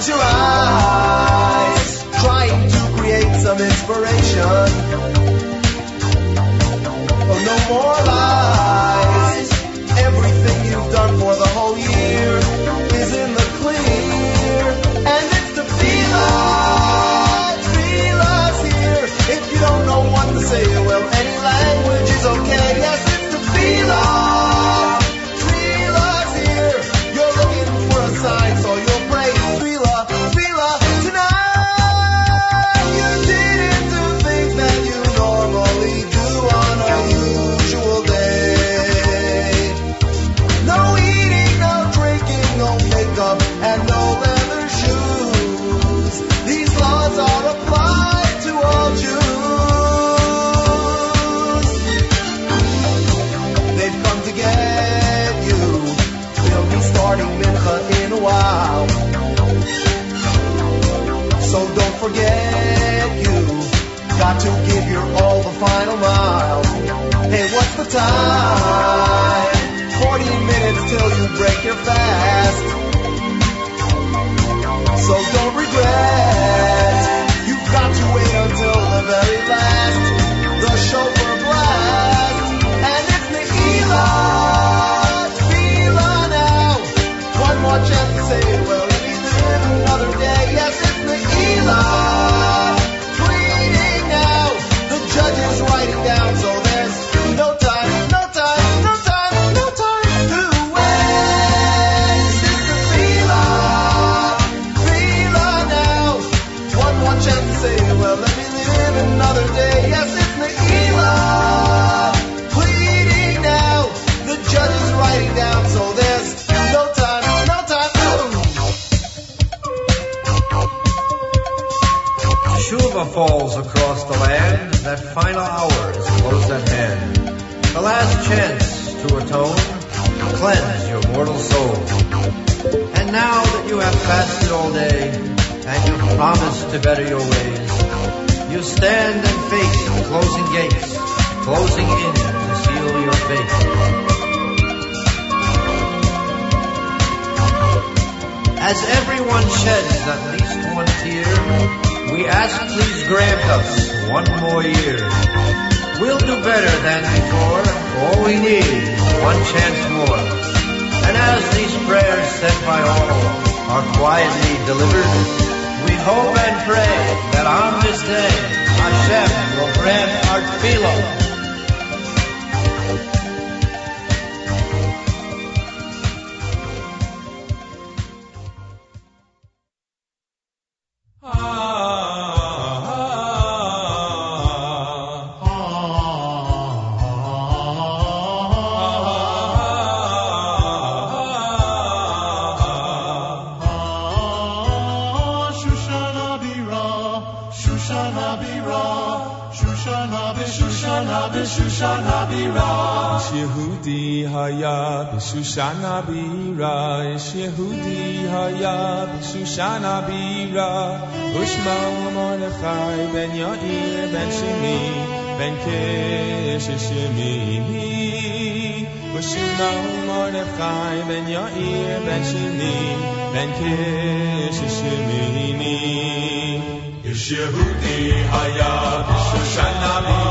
close your eyes, trying to create some inspiration. Oh, no more lies. Time? 40 minutes till you break your fast. So don't regret. You've got to wait until the very last. The shofar blast. And it's Neila. Tefillah now. One more chance to say, final hour is close at hand. The last chance to atone, cleanse your mortal soul. And now that you have fasted all day, and you've promised to better your ways, you stand and face the closing gates, closing in to seal your fate. As everyone sheds at least one tear, we ask please grant us one more year. We'll do better than before. All we need is one chance more. And as these prayers said by all are quietly delivered, we hope and pray that on this day Hashem will grant our tefillah. Haya b'Shushana bira Ish Yehudi haya b'Shushana bira Ushma Mordechai ben Yair ben Shimi ben Kish Shimi Ushma Mordechai ben Yair ben Shimi ben Kish Shimi Ish haya bira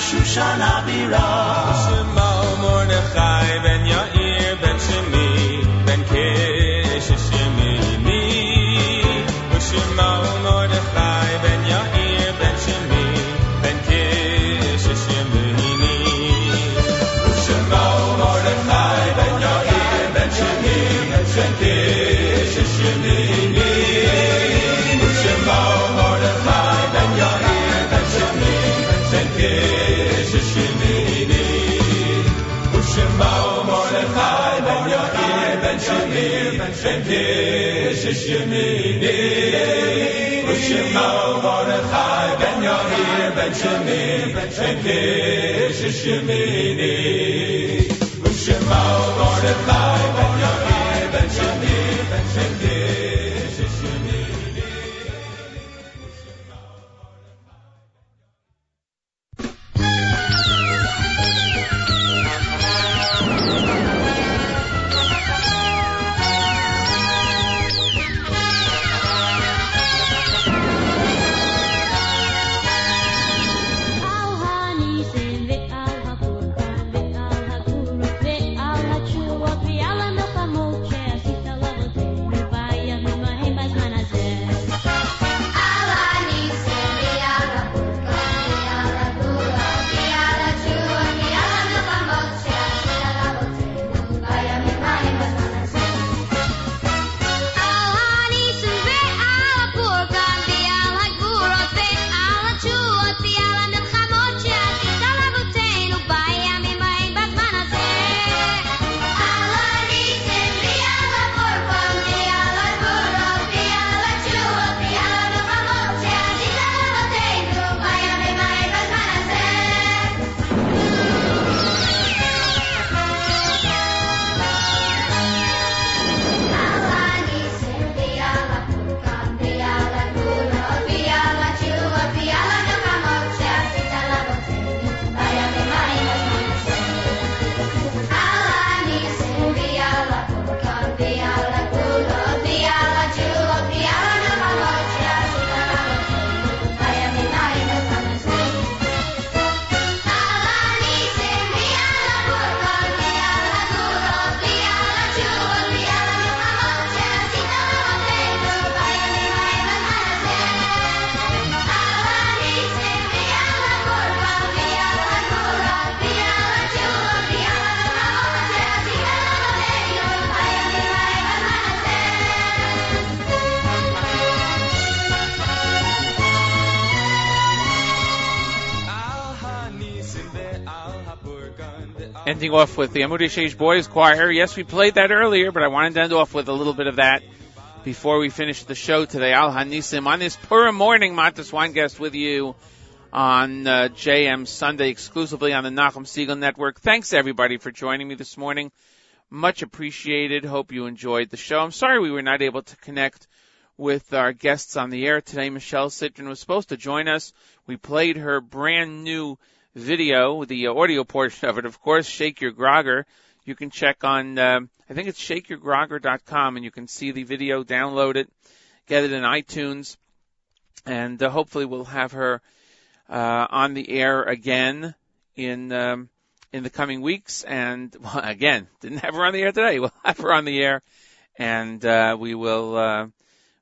Shushan Avirah. Ben Shemini, Ben Shemini, Ben Shemini, Ben Shemini, Ben Shemini, Ben Shemini, Ben Shemini, Ben Shemini, Ben Shemini, Ben Shemini, Ben Shemini, Ben Shemini, Ben Shemini, Ben Shemini, Ben Shemini, Ending off with the Amud Sheish Boys Choir. Yes, we played that earlier, but I wanted to end off with a little bit of that before we finish the show today. Al Hanisim on this Purim morning, Matis Weingast with you on uh, JM Sunday exclusively on the Nachum Segal Network. Thanks everybody for joining me this morning. Much appreciated. Hope you enjoyed the show. I'm sorry we were not able to connect with our guests on the air today. Michelle Citron was supposed to join us. We played her brand new video, the audio portion of it, of course, Shake Your Grogger. You can check on, um, I think it's shakeyourgrogger.com and you can see the video, download it, get it in iTunes, and uh, hopefully we'll have her uh, on the air again in um, in the coming weeks. And well, again, didn't have her on the air today. We'll have her on the air, and uh, we will uh,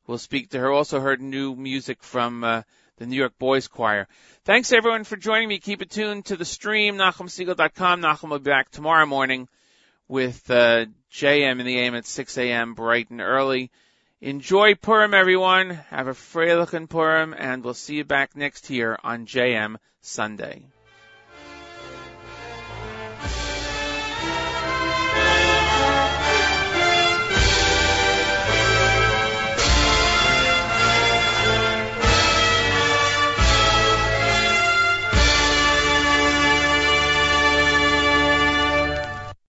we'll speak to her. Also heard new music from uh, the New York Boys Choir. Thanks everyone for joining me. Keep it tuned to the stream, NachumSegal.com. Nachum will be back tomorrow morning with uh, JM in the AM at 6 a.m. bright and early. Enjoy Purim, everyone. Have a freilichen Purim, and we'll see you back next year on JM Sunday.